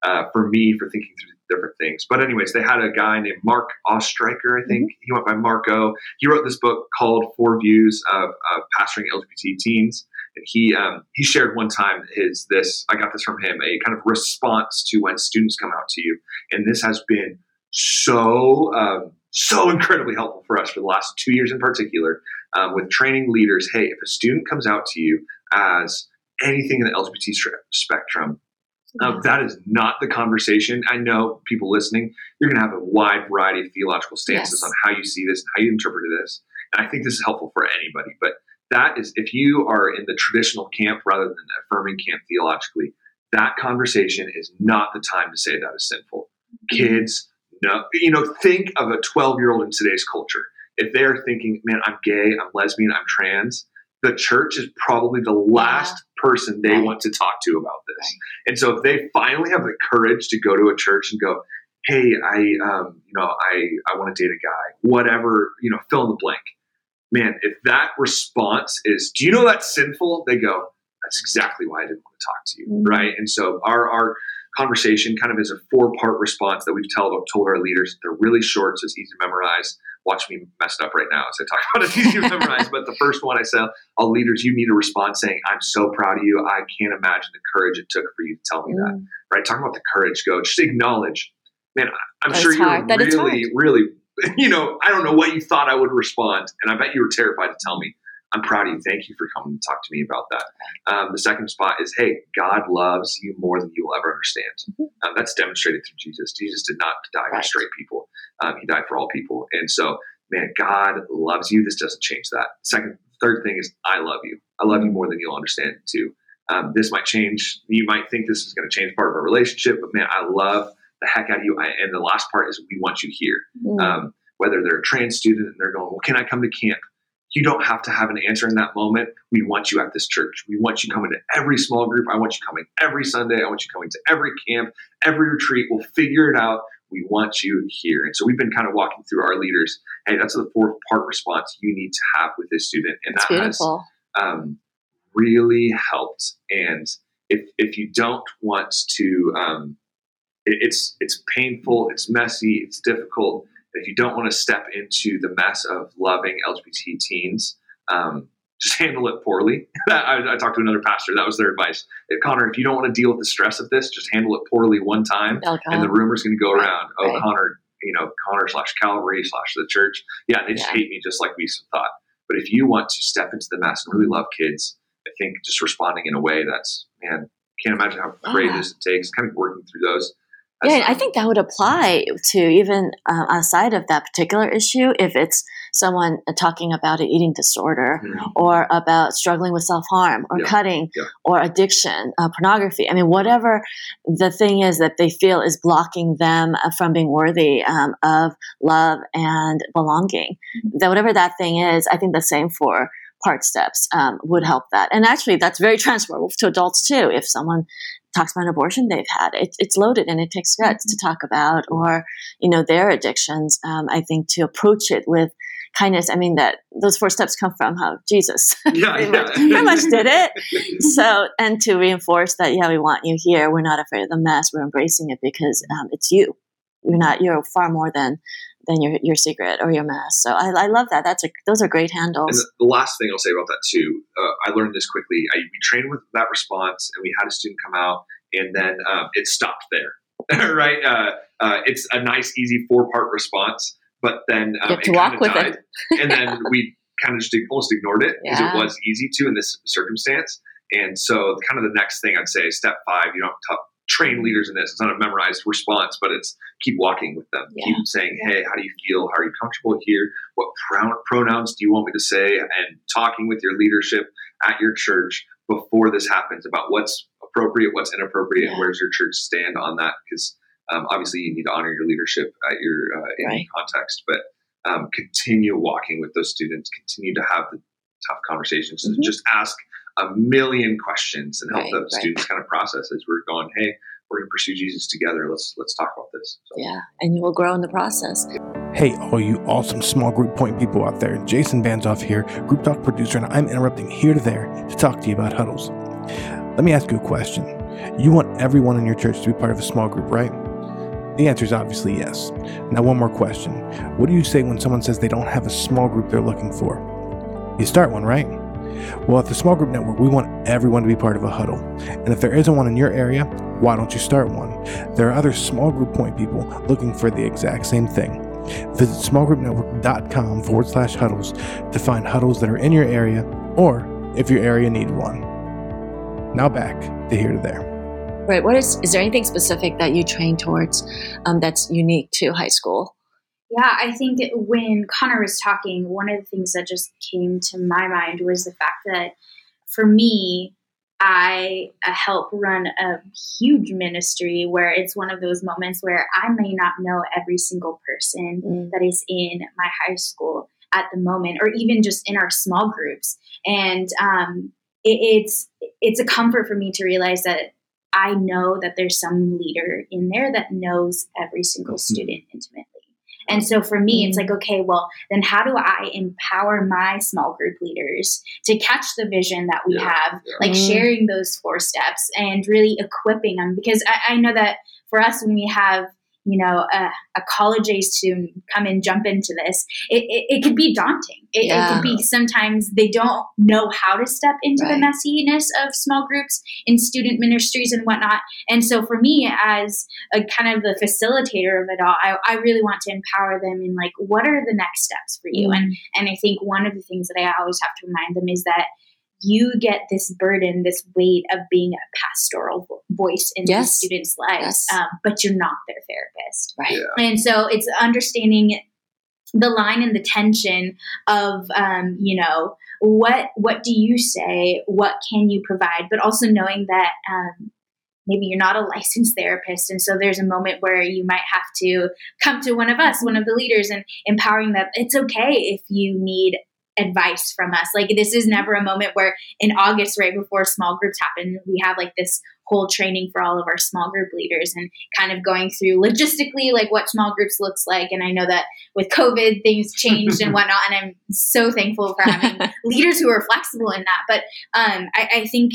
uh, for me for thinking through different things. But anyways, they had a guy named Mark Oestreicher, I think. Mm-hmm. He went by Marko. He wrote this book called Four Views of, of Pastoring LGBT Teens. And he um, he shared one time his this I got this from him a kind of response to when students come out to you, and this has been so um, so incredibly helpful for us for the last two years in particular um, with training leaders. Hey, if a student comes out to you as anything in the LGBT spectrum, um, that is not the conversation. I know people listening, you're going to have a wide variety of theological stances yes. on how you see this and how you interpret this. And I think this is helpful for anybody. But that is, if you are in the traditional camp rather than the affirming camp theologically, that conversation is not the time to say that is sinful. Mm-hmm. Kids, no, you know, think of a 12 year old in today's culture. if they're thinking, man, I'm gay, I'm lesbian, I'm trans, the church is probably the last. Person they want to talk to about this. And so if they finally have the courage to go to a church and go, hey, I, um, you know, I, I want to date a guy, whatever, you know, fill in the blank. Man, if that response is, do you know that's sinful? They go, that's exactly why I didn't want to talk to you, mm-hmm. right? And so our our conversation kind of is a four part response that we've told told our leaders. They're really short, so it's easy to memorize. Watch me messed up right now as I talk about it. Easy to memorize, but the first one I say, all leaders, you need a response saying, "I'm so proud of you. I can't imagine the courage it took for you to tell me mm. that." Right? Talking about the courage, go just acknowledge. Man, I'm sure you're really, really. You know, I don't know what you thought I would respond, and I bet you were terrified to tell me. I'm proud of you. Thank you for coming to talk to me about that. Um, the second spot is, hey, God loves you more than you will ever understand. Mm-hmm. Um, that's demonstrated through Jesus. Jesus did not die right. for straight people. Um, he died for all people. And so, man, God loves you. This doesn't change that. Second, third thing is, I love you. I love you more than you'll understand too. Um, this might change. You might think this is going to change part of our relationship, but man, I love the heck out of you. I, and the last part is, we want you here. Mm. whether they're a trans student and they're going, well, can I come to camp? You don't have to have an answer in that moment. We want you at this church. We want you coming to every small group. I want you coming every Sunday. I want you coming to every camp, every retreat. We'll figure it out. We want you here. And so we've been kind of walking through our leaders. Hey, that's the fourth part response you need to have with this student. And that's that beautiful. has um, really helped. And if, if you don't want to, um, it, it's, it's painful, it's messy, it's difficult if you don't want to step into the mess of loving LGBT teens, um, just handle it poorly. I, I, talked to another pastor. That was their advice. Connor, if you don't want to deal with the stress of this, just handle it poorly one time, and the rumor's going to go around. Oh, right. Connor, you know, Connor slash Calvary slash the church. Yeah, they just yeah. hate me just like we thought. But if you want to step into the mess and really love kids, I think just responding in a way that's man, can't imagine how courageous yeah. it takes. Kind of working through those yeah, I think that would apply to even uh, outside of that particular issue if it's someone talking about an eating disorder mm-hmm. or about struggling with self harm or yeah. cutting yeah. or addiction, uh, pornography. I mean, whatever the thing is that they feel is blocking them uh, from being worthy um, of love and belonging, mm-hmm. that whatever that thing is, I think the same for part steps um, would help that. And actually, that's very transferable to adults too. If someone talks about an abortion they've had. It, it's loaded and it takes guts to talk about, or you know their addictions. Um, I think to approach it with kindness. I mean that those four steps come from how Jesus yeah, pretty, yeah. Much, pretty much did it. So and to reinforce that, yeah, we want you here. We're not afraid of the mess. We're embracing it because um, it's you. You're not. You're far more than than your your secret or your mess. So I, I love that. That's a those are great handles. And the last thing I'll say about that too, uh, I learned this quickly. I, we trained with that response, and we had a student come out, and then um, it stopped there. right? Uh, uh, it's a nice, easy four part response, but then um, it kind of died, and then we kind of just almost ignored it because yeah. it was easy to in this circumstance. And so, kind of the next thing I'd say, step five, you don't t- train leaders in this. It's not a memorized response, but it's keep walking with them. Yeah. Keep saying, hey, how do you feel? How are you comfortable here? What pronouns do you want me to say? And talking with your leadership at your church before this happens about what's appropriate, what's inappropriate, yeah. and where's your church stand on that? Because um, obviously you need to honor your leadership at your uh, in right. context, but um, continue walking with those students. Continue to have the tough conversations. Mm-hmm. Just ask a million questions and help right, the right. students kind of process as we're going. Hey, we're going to pursue Jesus together. Let's let's talk about this. So. Yeah, and you will grow in the process. Hey, all you awesome small group point people out there! Jason Banzoff here, Group Talk producer, and I'm interrupting here to there to talk to you about huddles. Let me ask you a question. You want everyone in your church to be part of a small group, right? The answer is obviously yes. Now, one more question. What do you say when someone says they don't have a small group they're looking for? You start one, right? Well, at the Small Group Network, we want everyone to be part of a huddle. And if there isn't one in your area, why don't you start one? There are other small group point people looking for the exact same thing. Visit smallgroupnetwork.com forward slash huddles to find huddles that are in your area or if your area needs one. Now back to here to there. Right. What is is there anything specific that you train towards um, that's unique to high school? Yeah, I think when Connor was talking, one of the things that just came to my mind was the fact that for me, I uh, help run a huge ministry where it's one of those moments where I may not know every single person mm. that is in my high school. at the moment, or even just in our small groups. And um, it, it's it's a comfort for me to realize that I know that there's some leader in there that knows every single mm-hmm. student intimately. And so for me, it's like, mm. okay, well, then how do I empower my small group leaders to catch the vision that we yeah, have, yeah. like mm. sharing those four steps and really equipping them? Because I, I know that for us, when we have you know, a, a college age student come and jump into this, it, it, it could be daunting. It, yeah. it, could be sometimes they don't know how to step into right. the messiness of small groups in student ministries and whatnot. And so for me, as a kind of the facilitator of it all, I, I really want to empower them in like, what are the next steps for you? Mm. And, and I think one of the things that I always have to remind them is that you get this burden, this weight of being a pastoral voice in yes. these students' lives, yes. um, but you're not their therapist. Right. Yeah. And so it's understanding the line and the tension of, um, you know, what what do you say? What can you provide? But also knowing that um, maybe you're not a licensed therapist and so there's a moment where you might have to come to one of us one of the leaders and empowering them it's okay if you need advice from us. Like this is never a moment where in August, right before small groups happen, we have like this whole training for all of our small group leaders and kind of going through logistically like what small groups looks like. And I know that with COVID things changed and whatnot, and I'm so thankful for having leaders who are flexible in that. But um, I, I think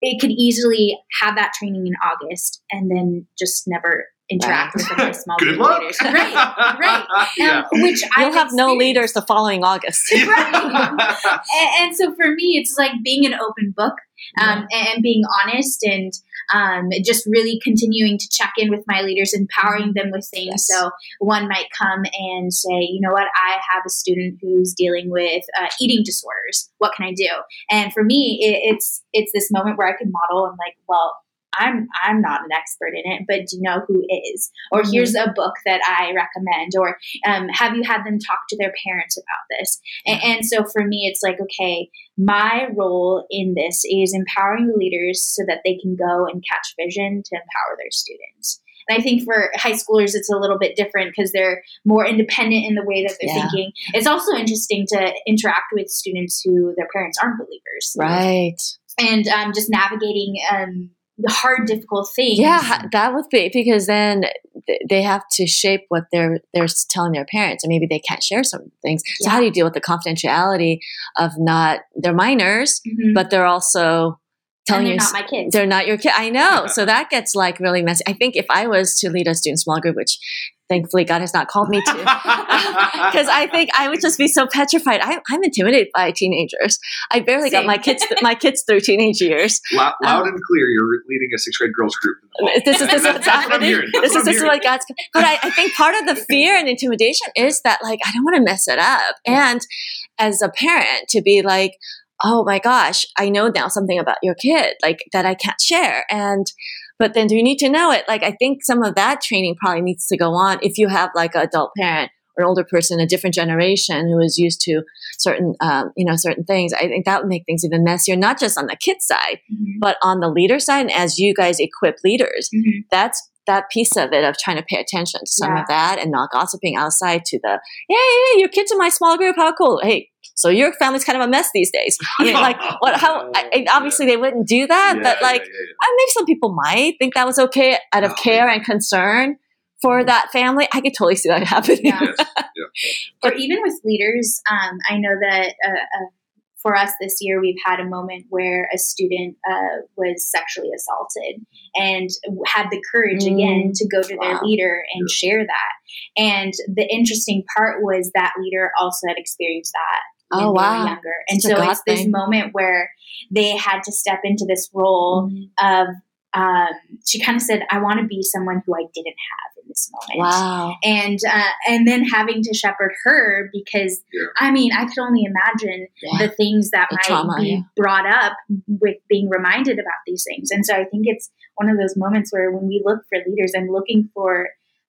it could easily have that training in August and then just never interact with the small Good group luck. leaders. Right, right. yeah. Um, which you'll have no leaders the following August. right. and, and, so for me, it's like being an open book um, yeah. and being honest and um, just really continuing to check in with my leaders, empowering them with things. Yes. So one might come and say, you know what, I have a student who's dealing with uh, eating disorders. What can I do? And for me, it, it's it's this moment where I can model and like, well, I'm I'm not an expert in it, but do you know who is? Or mm-hmm. here's a book that I recommend. Or um, have you had them talk to their parents about this? And, and so for me, it's like okay, my role in this is empowering the leaders so that they can go and catch vision to empower their students. And I think for high schoolers, it's a little bit different because they're more independent in the way that they're yeah. thinking. It's also interesting to interact with students who their parents aren't believers. Right. And um, just navigating um, hard, difficult things. Yeah, that would be because then they have to shape what they're they're telling their parents, and maybe they can't share some things. So yeah. how do you deal with the confidentiality of not they're minors, mm-hmm. but they're also telling they're you not my kids. They're not your kid. I know. so that gets like really messy. I think if I was to lead a student small group, which thankfully God has not called me to, because I think I would just be so petrified. I, am intimidated by teenagers. I barely Same. got my kids my kids through teenage years. Loud, loud um, and clear, you're leading a sixth grade girls group. This is this is what's happening. This is this is what God's. But I, I think part of the fear and intimidation is that like I don't want to mess it up, and as a parent to be like oh my gosh, I know now something about your kid, like that I can't share. And, but then do you need to know it? Like, I think some of that training probably needs to go on if you have like an adult parent or an older person, a different generation who is used to certain, um, you know, certain things. I think that would make things even messier, not just on the kid side, mm-hmm. but on the leader side. And as you guys equip leaders, mm-hmm. that's that piece of it of trying to pay attention to some yeah. of that and not gossiping outside to the, hey, hey, your kid's in my small group. How cool. Hey, so your family's kind of a mess these days. You know, like what? How? I, obviously, they wouldn't do that, yeah, but like, yeah, maybe some people might think that was okay out of oh, care and concern for that family. I could totally see that happening. Yeah. or even with leaders, um, I know that uh, uh, for us this year, we've had a moment where a student uh, was sexually assaulted and had the courage mm. again to go to wow. their leader and share that. And the interesting part was that leader also had experienced that oh, wow. younger. And it's so it's this moment where they had to step into this role mm-hmm. of um, she kind of said, "I want to be someone who I didn't have in this moment." Wow! And uh, and then having to shepherd her because yeah. I mean, I could only imagine yeah. the things that the might trauma, be yeah. brought up with being reminded about these things. And so I think it's one of those moments where when we look for leaders, I'm looking for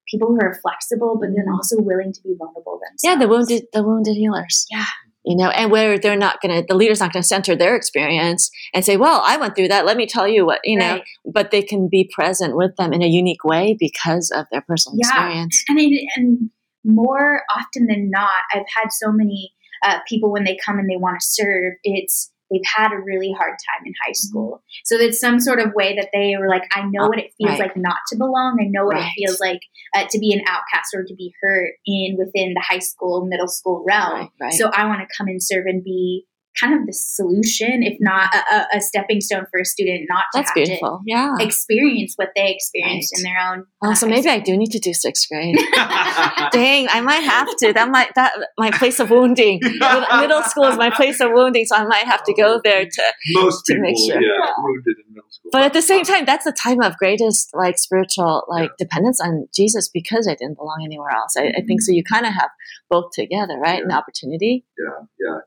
people who are flexible, but then mm-hmm. also willing to be vulnerable themselves. Yeah, the wounded, the wounded healers. Yeah, you know, and where they're not going to, the leader's not going to center their experience and say, well, I went through that. Let me tell you what, you right. know, but they can be present with them in a unique way because of their personal yeah. experience. And, and more often than not, I've had so many uh, people when they come and they want to serve, it's they've had a really hard time in high school. So there's some sort of way that they were like, I know what it feels Right. like not to belong. I know what Right. it feels like uh, to be an outcast or to be hurt in within the high school, middle school realm. Right, right. So I want to come and serve and be kind of the solution, if not a, a, a stepping stone for a student not to That's have beautiful. Yeah. experience what they experienced Right. in their own. Oh, uh, so maybe I do need to do sixth grade. Dang, I might have to. That might that my place of wounding. Middle school is my place of wounding, so I might have to go there to. Most To people, make sure. yeah, wounded in middle school. But at the same time, that's the time of greatest like spiritual like dependence on Jesus because I didn't belong anywhere else. I, I think so. You kind of have both together, right? An opportunity. yeah, yeah.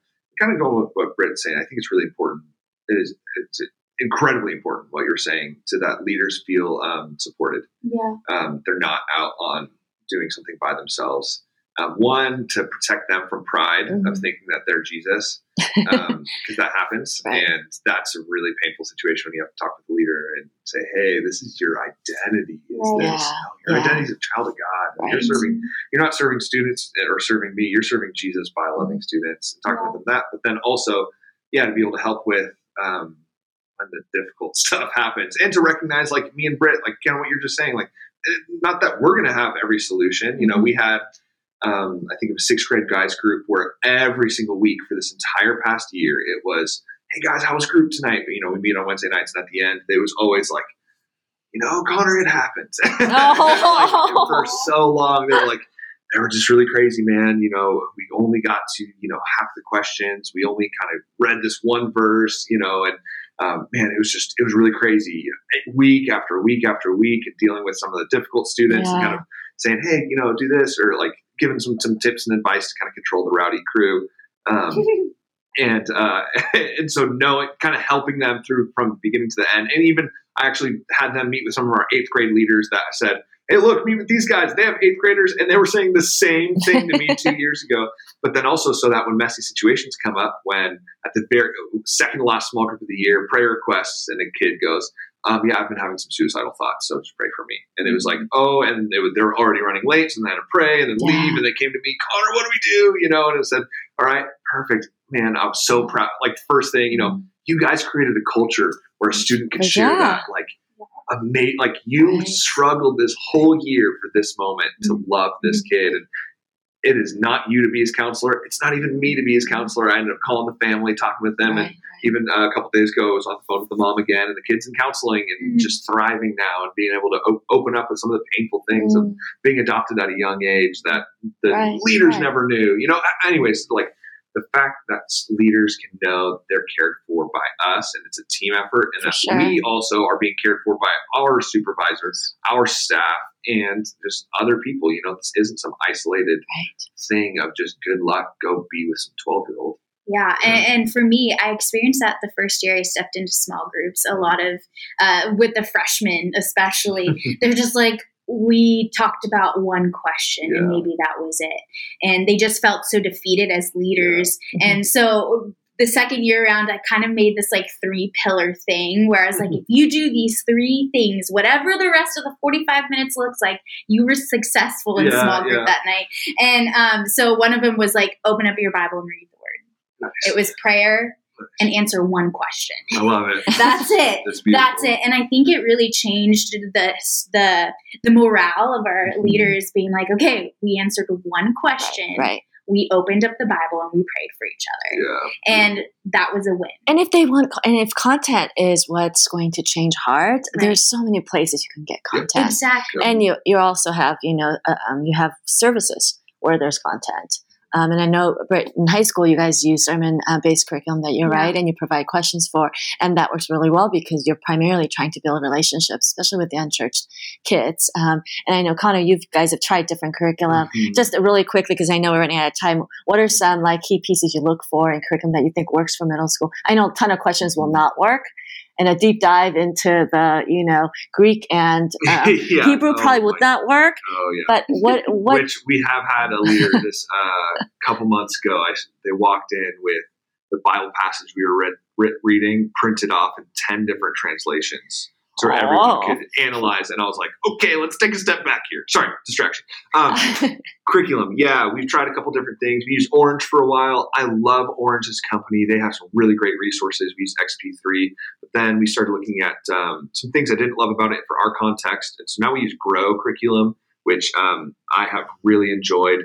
Kind of going with what Britt's saying, I think it's really important. It is it's incredibly important what you're saying so that leaders feel um, supported. Yeah. Um, they're not out on doing something by themselves. Um, one to protect them from pride of Mhm. thinking that they're Jesus, because that happens, Right. and that's a really painful situation when you have to talk with the leader and say, "Hey, this is your identity. Is Right. this your Yeah. identity is a child of God? You're serving you're not serving students or serving me. You're serving Jesus by loving students and talking Yeah. with them that. But then also, yeah, to be able to help with um, when the difficult stuff happens, and to recognize, like me and Britt, like kind of what you're just saying, like eh, not that we're going to have every solution. You know, we had. Um, I think it was sixth grade guys group where every single week for this entire past year it was, hey guys, how was group tonight? But, you know, we meet on Wednesday nights, and at the end, it was always like, you know, Connor, it happened. Oh. for so long, they were like, they were just really crazy, man. You know, we only got to, you know, half the questions. We only kind of read this one verse, you know, and um, man, it was just, it was really crazy. Week after week after week, and dealing with some of the difficult students and kind of saying, hey, you know, do this, or like giving some, some tips and advice to kind of control the rowdy crew. Um, and uh, and so knowing kind of helping them through from beginning to the end and even i actually had them meet with some of our eighth grade leaders that said hey look meet with these guys they have eighth graders and they were saying the same thing to me two years ago but then also so that when messy situations come up when at the very second to last small group of the year prayer requests and a kid goes um, yeah, I've been having some suicidal thoughts, so just pray for me. And it was like, oh, and they, would, they were already running late, so then I had to pray and then Yeah. leave. And they came to me, Connor, what do we do? You know, and it said, all right, perfect. Man, I'm so proud. Like, first thing, you know, you guys created a culture where a student could share yeah. that. Like, amazing. Like, you Right. struggled this whole year for this moment to love this kid. And it is not you to be his counselor. It's not even me to be his counselor. I ended up calling the family, talking with them, and Right, right. even uh, a couple days ago, I was on the phone with the mom again, and the kids in counseling and Mhm. just thriving now and being able to open up with some of the painful things of Mm. being adopted at a young age that the Right, leaders right. never knew. You know, anyways, like the fact that leaders can know they're cared for by us and it's a team effort, and For that sure. we also are being cared for by our supervisors, our staff, and just other people. You know, this isn't some isolated Right. thing of just good luck, go be with some 12 year old. Yeah, and, and for me, I experienced that the first year I stepped into small groups. A lot of uh, with the freshmen, especially, they're just like we talked about one question and maybe that was it, and they just felt so defeated as leaders. Mhm. And so the second year around, I kind of made this like three pillar thing where I was like, if you do these three things, whatever the rest of the 45 minutes looks like, you were successful in Yeah, small group yeah. that night. And um, so one of them was like, open up your Bible and read the word. Nice. It was prayer and answer one question. I love it. That's it. That's. That's it. And I think it really changed the the the morale of our Mm-hmm. leaders being like, okay, we answered one question. Right. We opened up the Bible and we prayed for each other. Yeah. And that was a win. And if they want, and if content is what's going to change hearts, Right. there's so many places you can get content. Exactly. And you you also have you know uh, um, you have services where there's content. Um, and I know Britt, in high school you guys use sermon uh, based curriculum that you Yeah. write and you provide questions for, and that works really well because you're primarily trying to build relationships, especially with the unchurched kids. Um, and I know Connor, you guys have tried different curriculum. Mhm. Just really quickly, because I know we're running out of time. What are some like key pieces you look for in curriculum that you think works for middle school? I know a ton of questions will not work, and a deep dive into the you know Greek and uh, Yeah. Hebrew Oh probably would not work. Oh yeah. But what what Which we have had a leader this uh, couple months ago. I, they walked in with the Bible passage we were read, re- reading printed off in ten different translations so everyone Oh. could analyze. And I was like, okay, let's take a step back here. Sorry, distraction. Um, curriculum, yeah, we've tried a couple different things. We used Orange for a while. I love Orange's company. They have some really great resources. We use XP3, but then we started looking at um, some things I didn't love about it for our context. And so now we use Grow curriculum, which um, I have really enjoyed.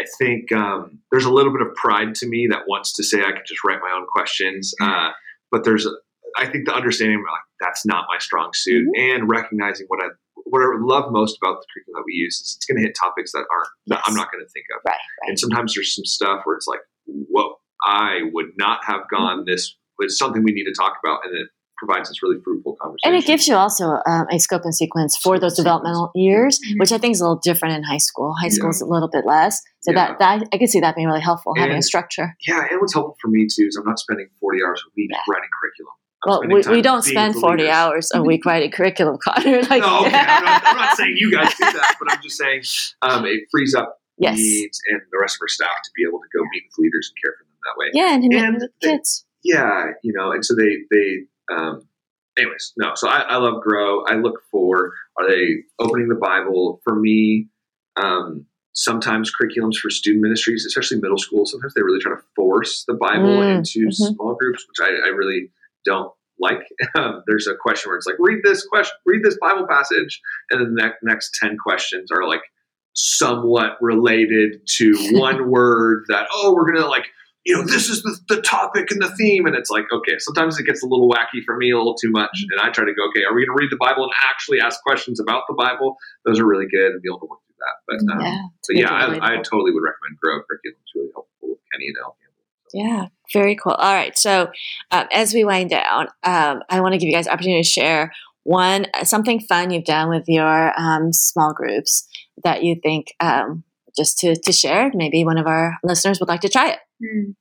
I think um, there's a little bit of pride to me that wants to say I could just write my own questions, uh, but there's, a, I think, the understanding like that's not my strong suit, and recognizing what I what I love most about the curriculum that we use is it's going to hit topics that aren't that I'm not going to think of, right, right. and sometimes there's some stuff where it's like, whoa, I would not have gone Mm-hmm. this. It's something we need to talk about, and it provides this really fruitful conversation. And it gives you also um, a scope and sequence for Scope those and developmental years, Mhm. which I think is a little different in high school. High school is a little bit less, so Yeah. that, that I can see that being really helpful having a And- structure. yeah, and what's helpful for me too is I'm not spending 40 hours a week Yeah. writing curriculum. I'm Well, we, we don't spend forty leaders. hours a week writing curriculum, Connor. Like, no, okay. I'm not, I'm not saying you guys do that, but I'm just saying um, it frees up yes, needs and the rest of our staff to be able to go meet with leaders and care for them that way. yeah, and, and, And the they- kids. Yeah, you know, and so they they um, anyways, no. So I, I love Grow. I look for are they opening the Bible for me? Um, sometimes curriculums for student ministries, especially middle school, sometimes they really try to force the Bible Mm, into mhm. small groups, which I, I really don't like. Um, there's a question where it's like read this question, read this Bible passage, and then the next, next ten questions are like somewhat related to one word that oh we're gonna like you know this is the, the topic and the theme. And it's like okay sometimes it gets a little wacky for me a little too much and i try to go okay are we gonna read the bible and actually ask questions about the bible? Those are really good and be able to work through that. But um, Yeah, but yeah I, I totally would recommend grow curriculum. It's really helpful with kenny and Elle Yeah, very cool. All right. So, um, as we wind down, um, I want to give you guys opportunity to share one uh, something fun you've done with your um, small groups that you think um, just to, to share. Maybe one of our listeners would like to try it. Hmm.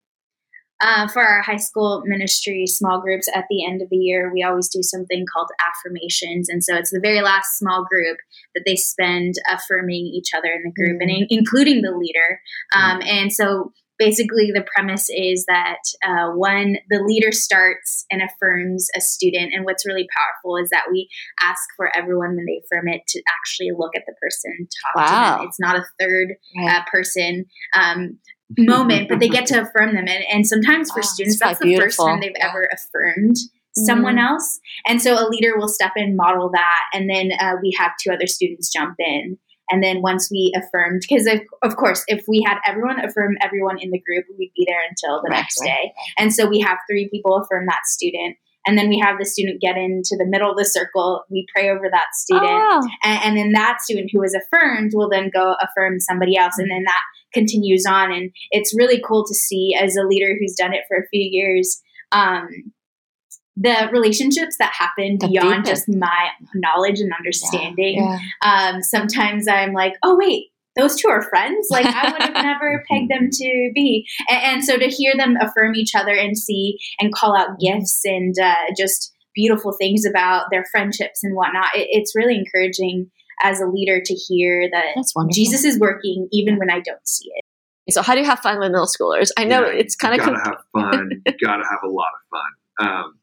Uh, for our high school ministry small groups at the end of the year, we always do something called affirmations. And so it's the very last small group that they spend affirming each other in the group and in- including the leader. Um, and so basically, the premise is that uh, one, the leader starts and affirms a student. And what's really powerful is that we ask for everyone when they affirm it to actually look at the person, talk to them. It's not a third Right. uh, person um, moment, but they get to affirm them. And, and sometimes for Wow, students, it's that's the first time they've Yeah. ever affirmed someone else. And so a leader will step in, model that, and then uh, we have two other students jump in. And then once we affirmed, because of, of course, if we had everyone affirm everyone in the group, we'd be there until the Right, next right. day. And so we have three people affirm that student. And then we have the student get into the middle of the circle. We pray over that student Oh, and, and then that student who is affirmed will then go affirm somebody else and then that continues on and it's really cool to see as a leader who's done it for a few years um, the relationships that happen The beyond deepen. just my knowledge and understanding yeah. um, sometimes i'm like oh wait those two are friends like i would have never pegged them to be and, and so to hear them affirm each other and see and call out gifts and uh, just beautiful things about their friendships and whatnot it, it's really encouraging as a leader to hear that jesus is working even when i don't see it So, how do you have fun with middle schoolers? I know Yeah, it's kind of gotta have fun. you gotta have a lot of fun. Um,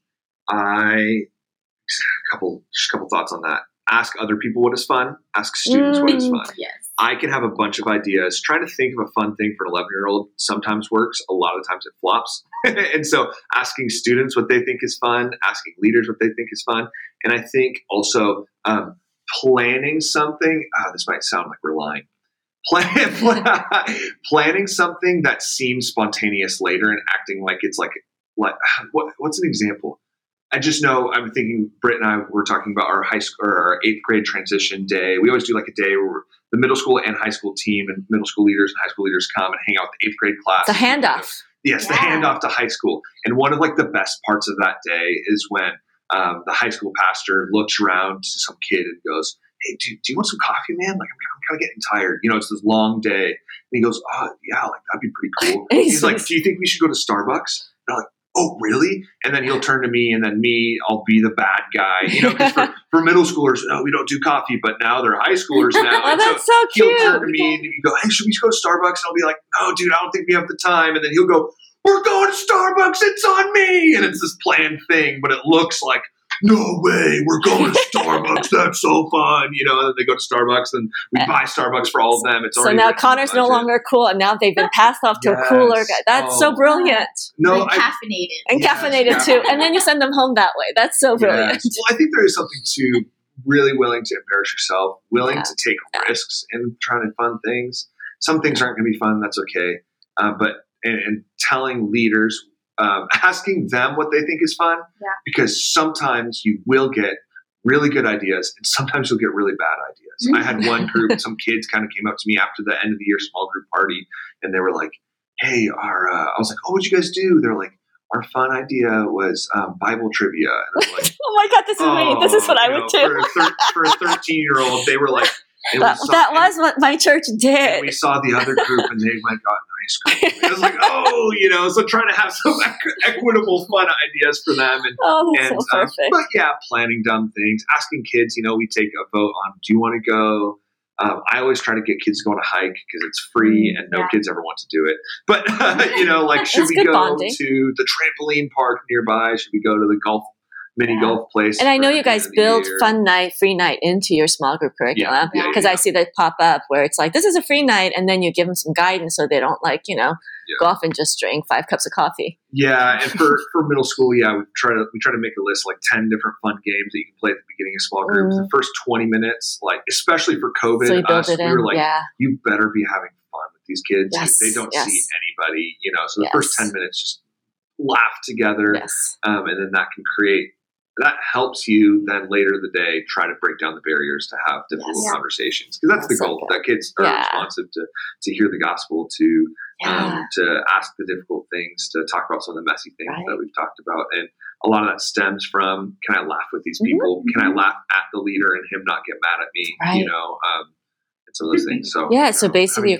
I a couple just a couple thoughts on that. Ask other people what is fun. Ask students what is Mm. fun. yes I can have a bunch of ideas. Trying to think of a fun thing for an 11 year old sometimes works. A lot of times it flops. and so asking students what they think is fun, asking leaders what they think is fun. And I think also um, planning something. Uh, this might sound like we're lying. Plan, planning something that seems spontaneous later and acting like it's like like what, what's an example? I just know I'm thinking Britt and I were talking about our high school or our eighth grade transition day. We always do like a day where the middle school and high school team and middle school leaders and high school leaders come and hang out with the eighth grade class. the handoff. Yes, the handoff to high school. And one of like the best parts of that day is when um, the high school pastor looks around to some kid and goes, "Hey, do, do you want some coffee, man? Like I'm, I'm kind of getting tired. You know, it's this long day." And he goes, "Oh, yeah, like that'd be pretty cool." He's he's like, just- "Do you think we should go to Starbucks?" And I'm like, "Oh, really?" And then he'll turn to me, and then me, I'll be the bad guy. You know for, for middle schoolers, no, we don't do coffee, but now they're high schoolers now. oh, And so that's so he'll turn to me and go, "Hey, should we go to Starbucks?" And I'll be like, "No, dude, I don't think we have the time." And then he'll go, "We're going to Starbucks. It's on me." And it's this planned thing, but it looks like no way, we're going to Starbucks. That's so fun. You know, and then they go to Starbucks and we buy Starbucks for all of them. It's So now written in the Connor's no longer cool, and now they've been passed off to a cooler guy. That's Oh. so brilliant No, like I, caffeinated. and Yes, caffeinated too. And then you send them home that way. That's so brilliant. Yes. Well, I think there is something to really willing to embarrass yourself, willing Yeah. to take risks and trying to fun things. Some things aren't going to be fun. That's okay. Uh, but and, and telling leaders, um, asking them what they think is fun, Yeah. because sometimes you will get really good ideas, and sometimes you'll get really bad ideas. I had one group, some kids kind of came up to me after the end of the year small group party, and they were like, "Hey, our," uh, I was like, "Oh, what'd you guys do?" They're like. Our fun idea was um, Bible trivia, and I'm like, Oh my god, this is me. This is what Oh, I you would know, do. For a, thir- for a 13 year old, they were like, That, saw- that was what my church did. we saw the other group and they went got an ice cream. It was like, oh, you know, so trying to have some equ- equitable, fun ideas for them. And, Oh, and so um, perfect. but yeah, planning dumb things, asking kids, you know, we take a vote on do you want to go? Um, I always try to get kids going to go on a hike because it's free and no Yeah. kids ever want to do it. But, you know, like, should we go bonding. to the trampoline park nearby? Should we go to the golf, mini Yeah. golf place? And I know you guys build fun night, free night into your small group curriculum yeah, because yeah, I see that pop up where it's like this is a free night, and then you give them some guidance so they don't like you know Yeah. go off and just drink five cups of coffee. Yeah, and for, for middle school, yeah, we try to we try to make a list like ten different fun games that you can play at the beginning of small groups. Mm. The first twenty minutes, like especially for COVID, so you build us, we in, were like, yeah. you better be having fun with these kids. Yes, They don't yes. see anybody, you know. So the first ten minutes, just laugh together, Yes. um, and then that can create that helps you then later in the day try to break down the barriers to have difficult Yes. conversations because that's That's the goal good. that kids are Yeah. responsive to to hear the gospel to Yeah. um, to ask the difficult things, to talk about some of the messy things Right. that we've talked about. And a lot of that stems from can I laugh with these Mhm. people? Can I laugh at the leader and him not get mad at me? Right. You know, um, and some of those things. So Yeah, so know, basically-.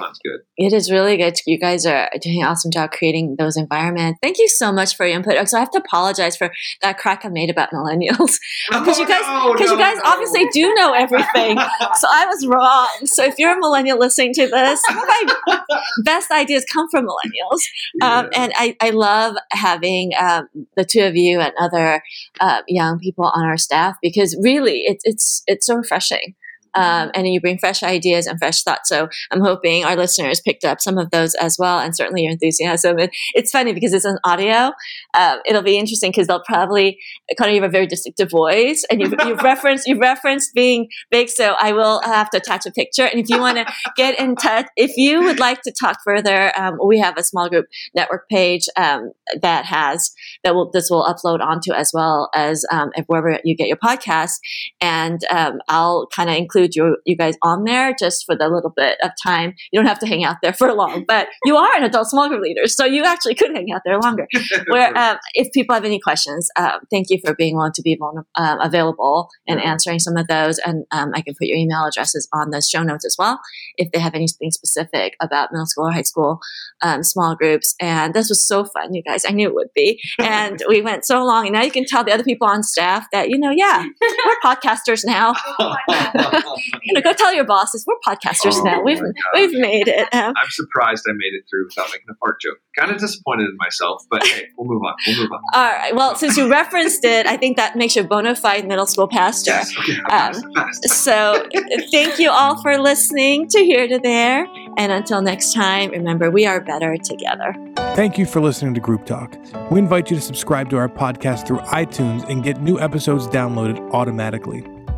It is really good. You guys are doing an awesome job creating those environments. Thank you so much for your input. So I have to apologize for that crack I made about millennials because you guys Oh, because no, you guys no. obviously do know everything. So I was wrong. So if you're a millennial listening to this, some of my best ideas come from millennials. Um, Yeah. and I, I love having um, the two of you and other uh, young people on our staff because really it's it's it's so refreshing. Um, and you bring fresh ideas and fresh thoughts. So I'm hoping our listeners picked up some of those as well, and certainly your enthusiasm. And it's funny because it's an audio. Um, it'll be interesting because they'll probably Connor, you have a very distinctive voice, and you've, you've referenced you've referenced being big. So I will have to attach a picture. And if you want to get in touch, if you would like to talk further, um, we have a small group network page um, that has that will this will upload onto as well as um, wherever you get your podcast, and um, I'll kind of include you you guys on there just for the little bit of time. You don't have to hang out there for long, but you are an adult small group leader, so you actually could hang out there longer. Where um, if people have any questions, um, thank you for being willing to be vulner- um, available and Yeah. answering some of those. And um, I can put your email addresses on the show notes as well if they have anything specific about middle school or high school um, small groups. And this was so fun, you guys. I knew it would be. And we went so long, and now you can tell the other people on staff that you know, yeah, we're podcasters now. You know, go tell your bosses we're podcasters Oh now. We've my we've made it. Um, I'm surprised I made it through without making a fart joke. Kind of disappointed in myself, but hey, we'll move on. We'll move on. all right. Well, since you referenced it, I think that makes you a bona fide middle school pastor. Yes. Okay. Um, Fast, fast. So, thank you all for listening to Here to There. And until next time, remember, we are better together. Thank you for listening to Group Talk. We invite you to subscribe to our podcast through iTunes and get new episodes downloaded automatically.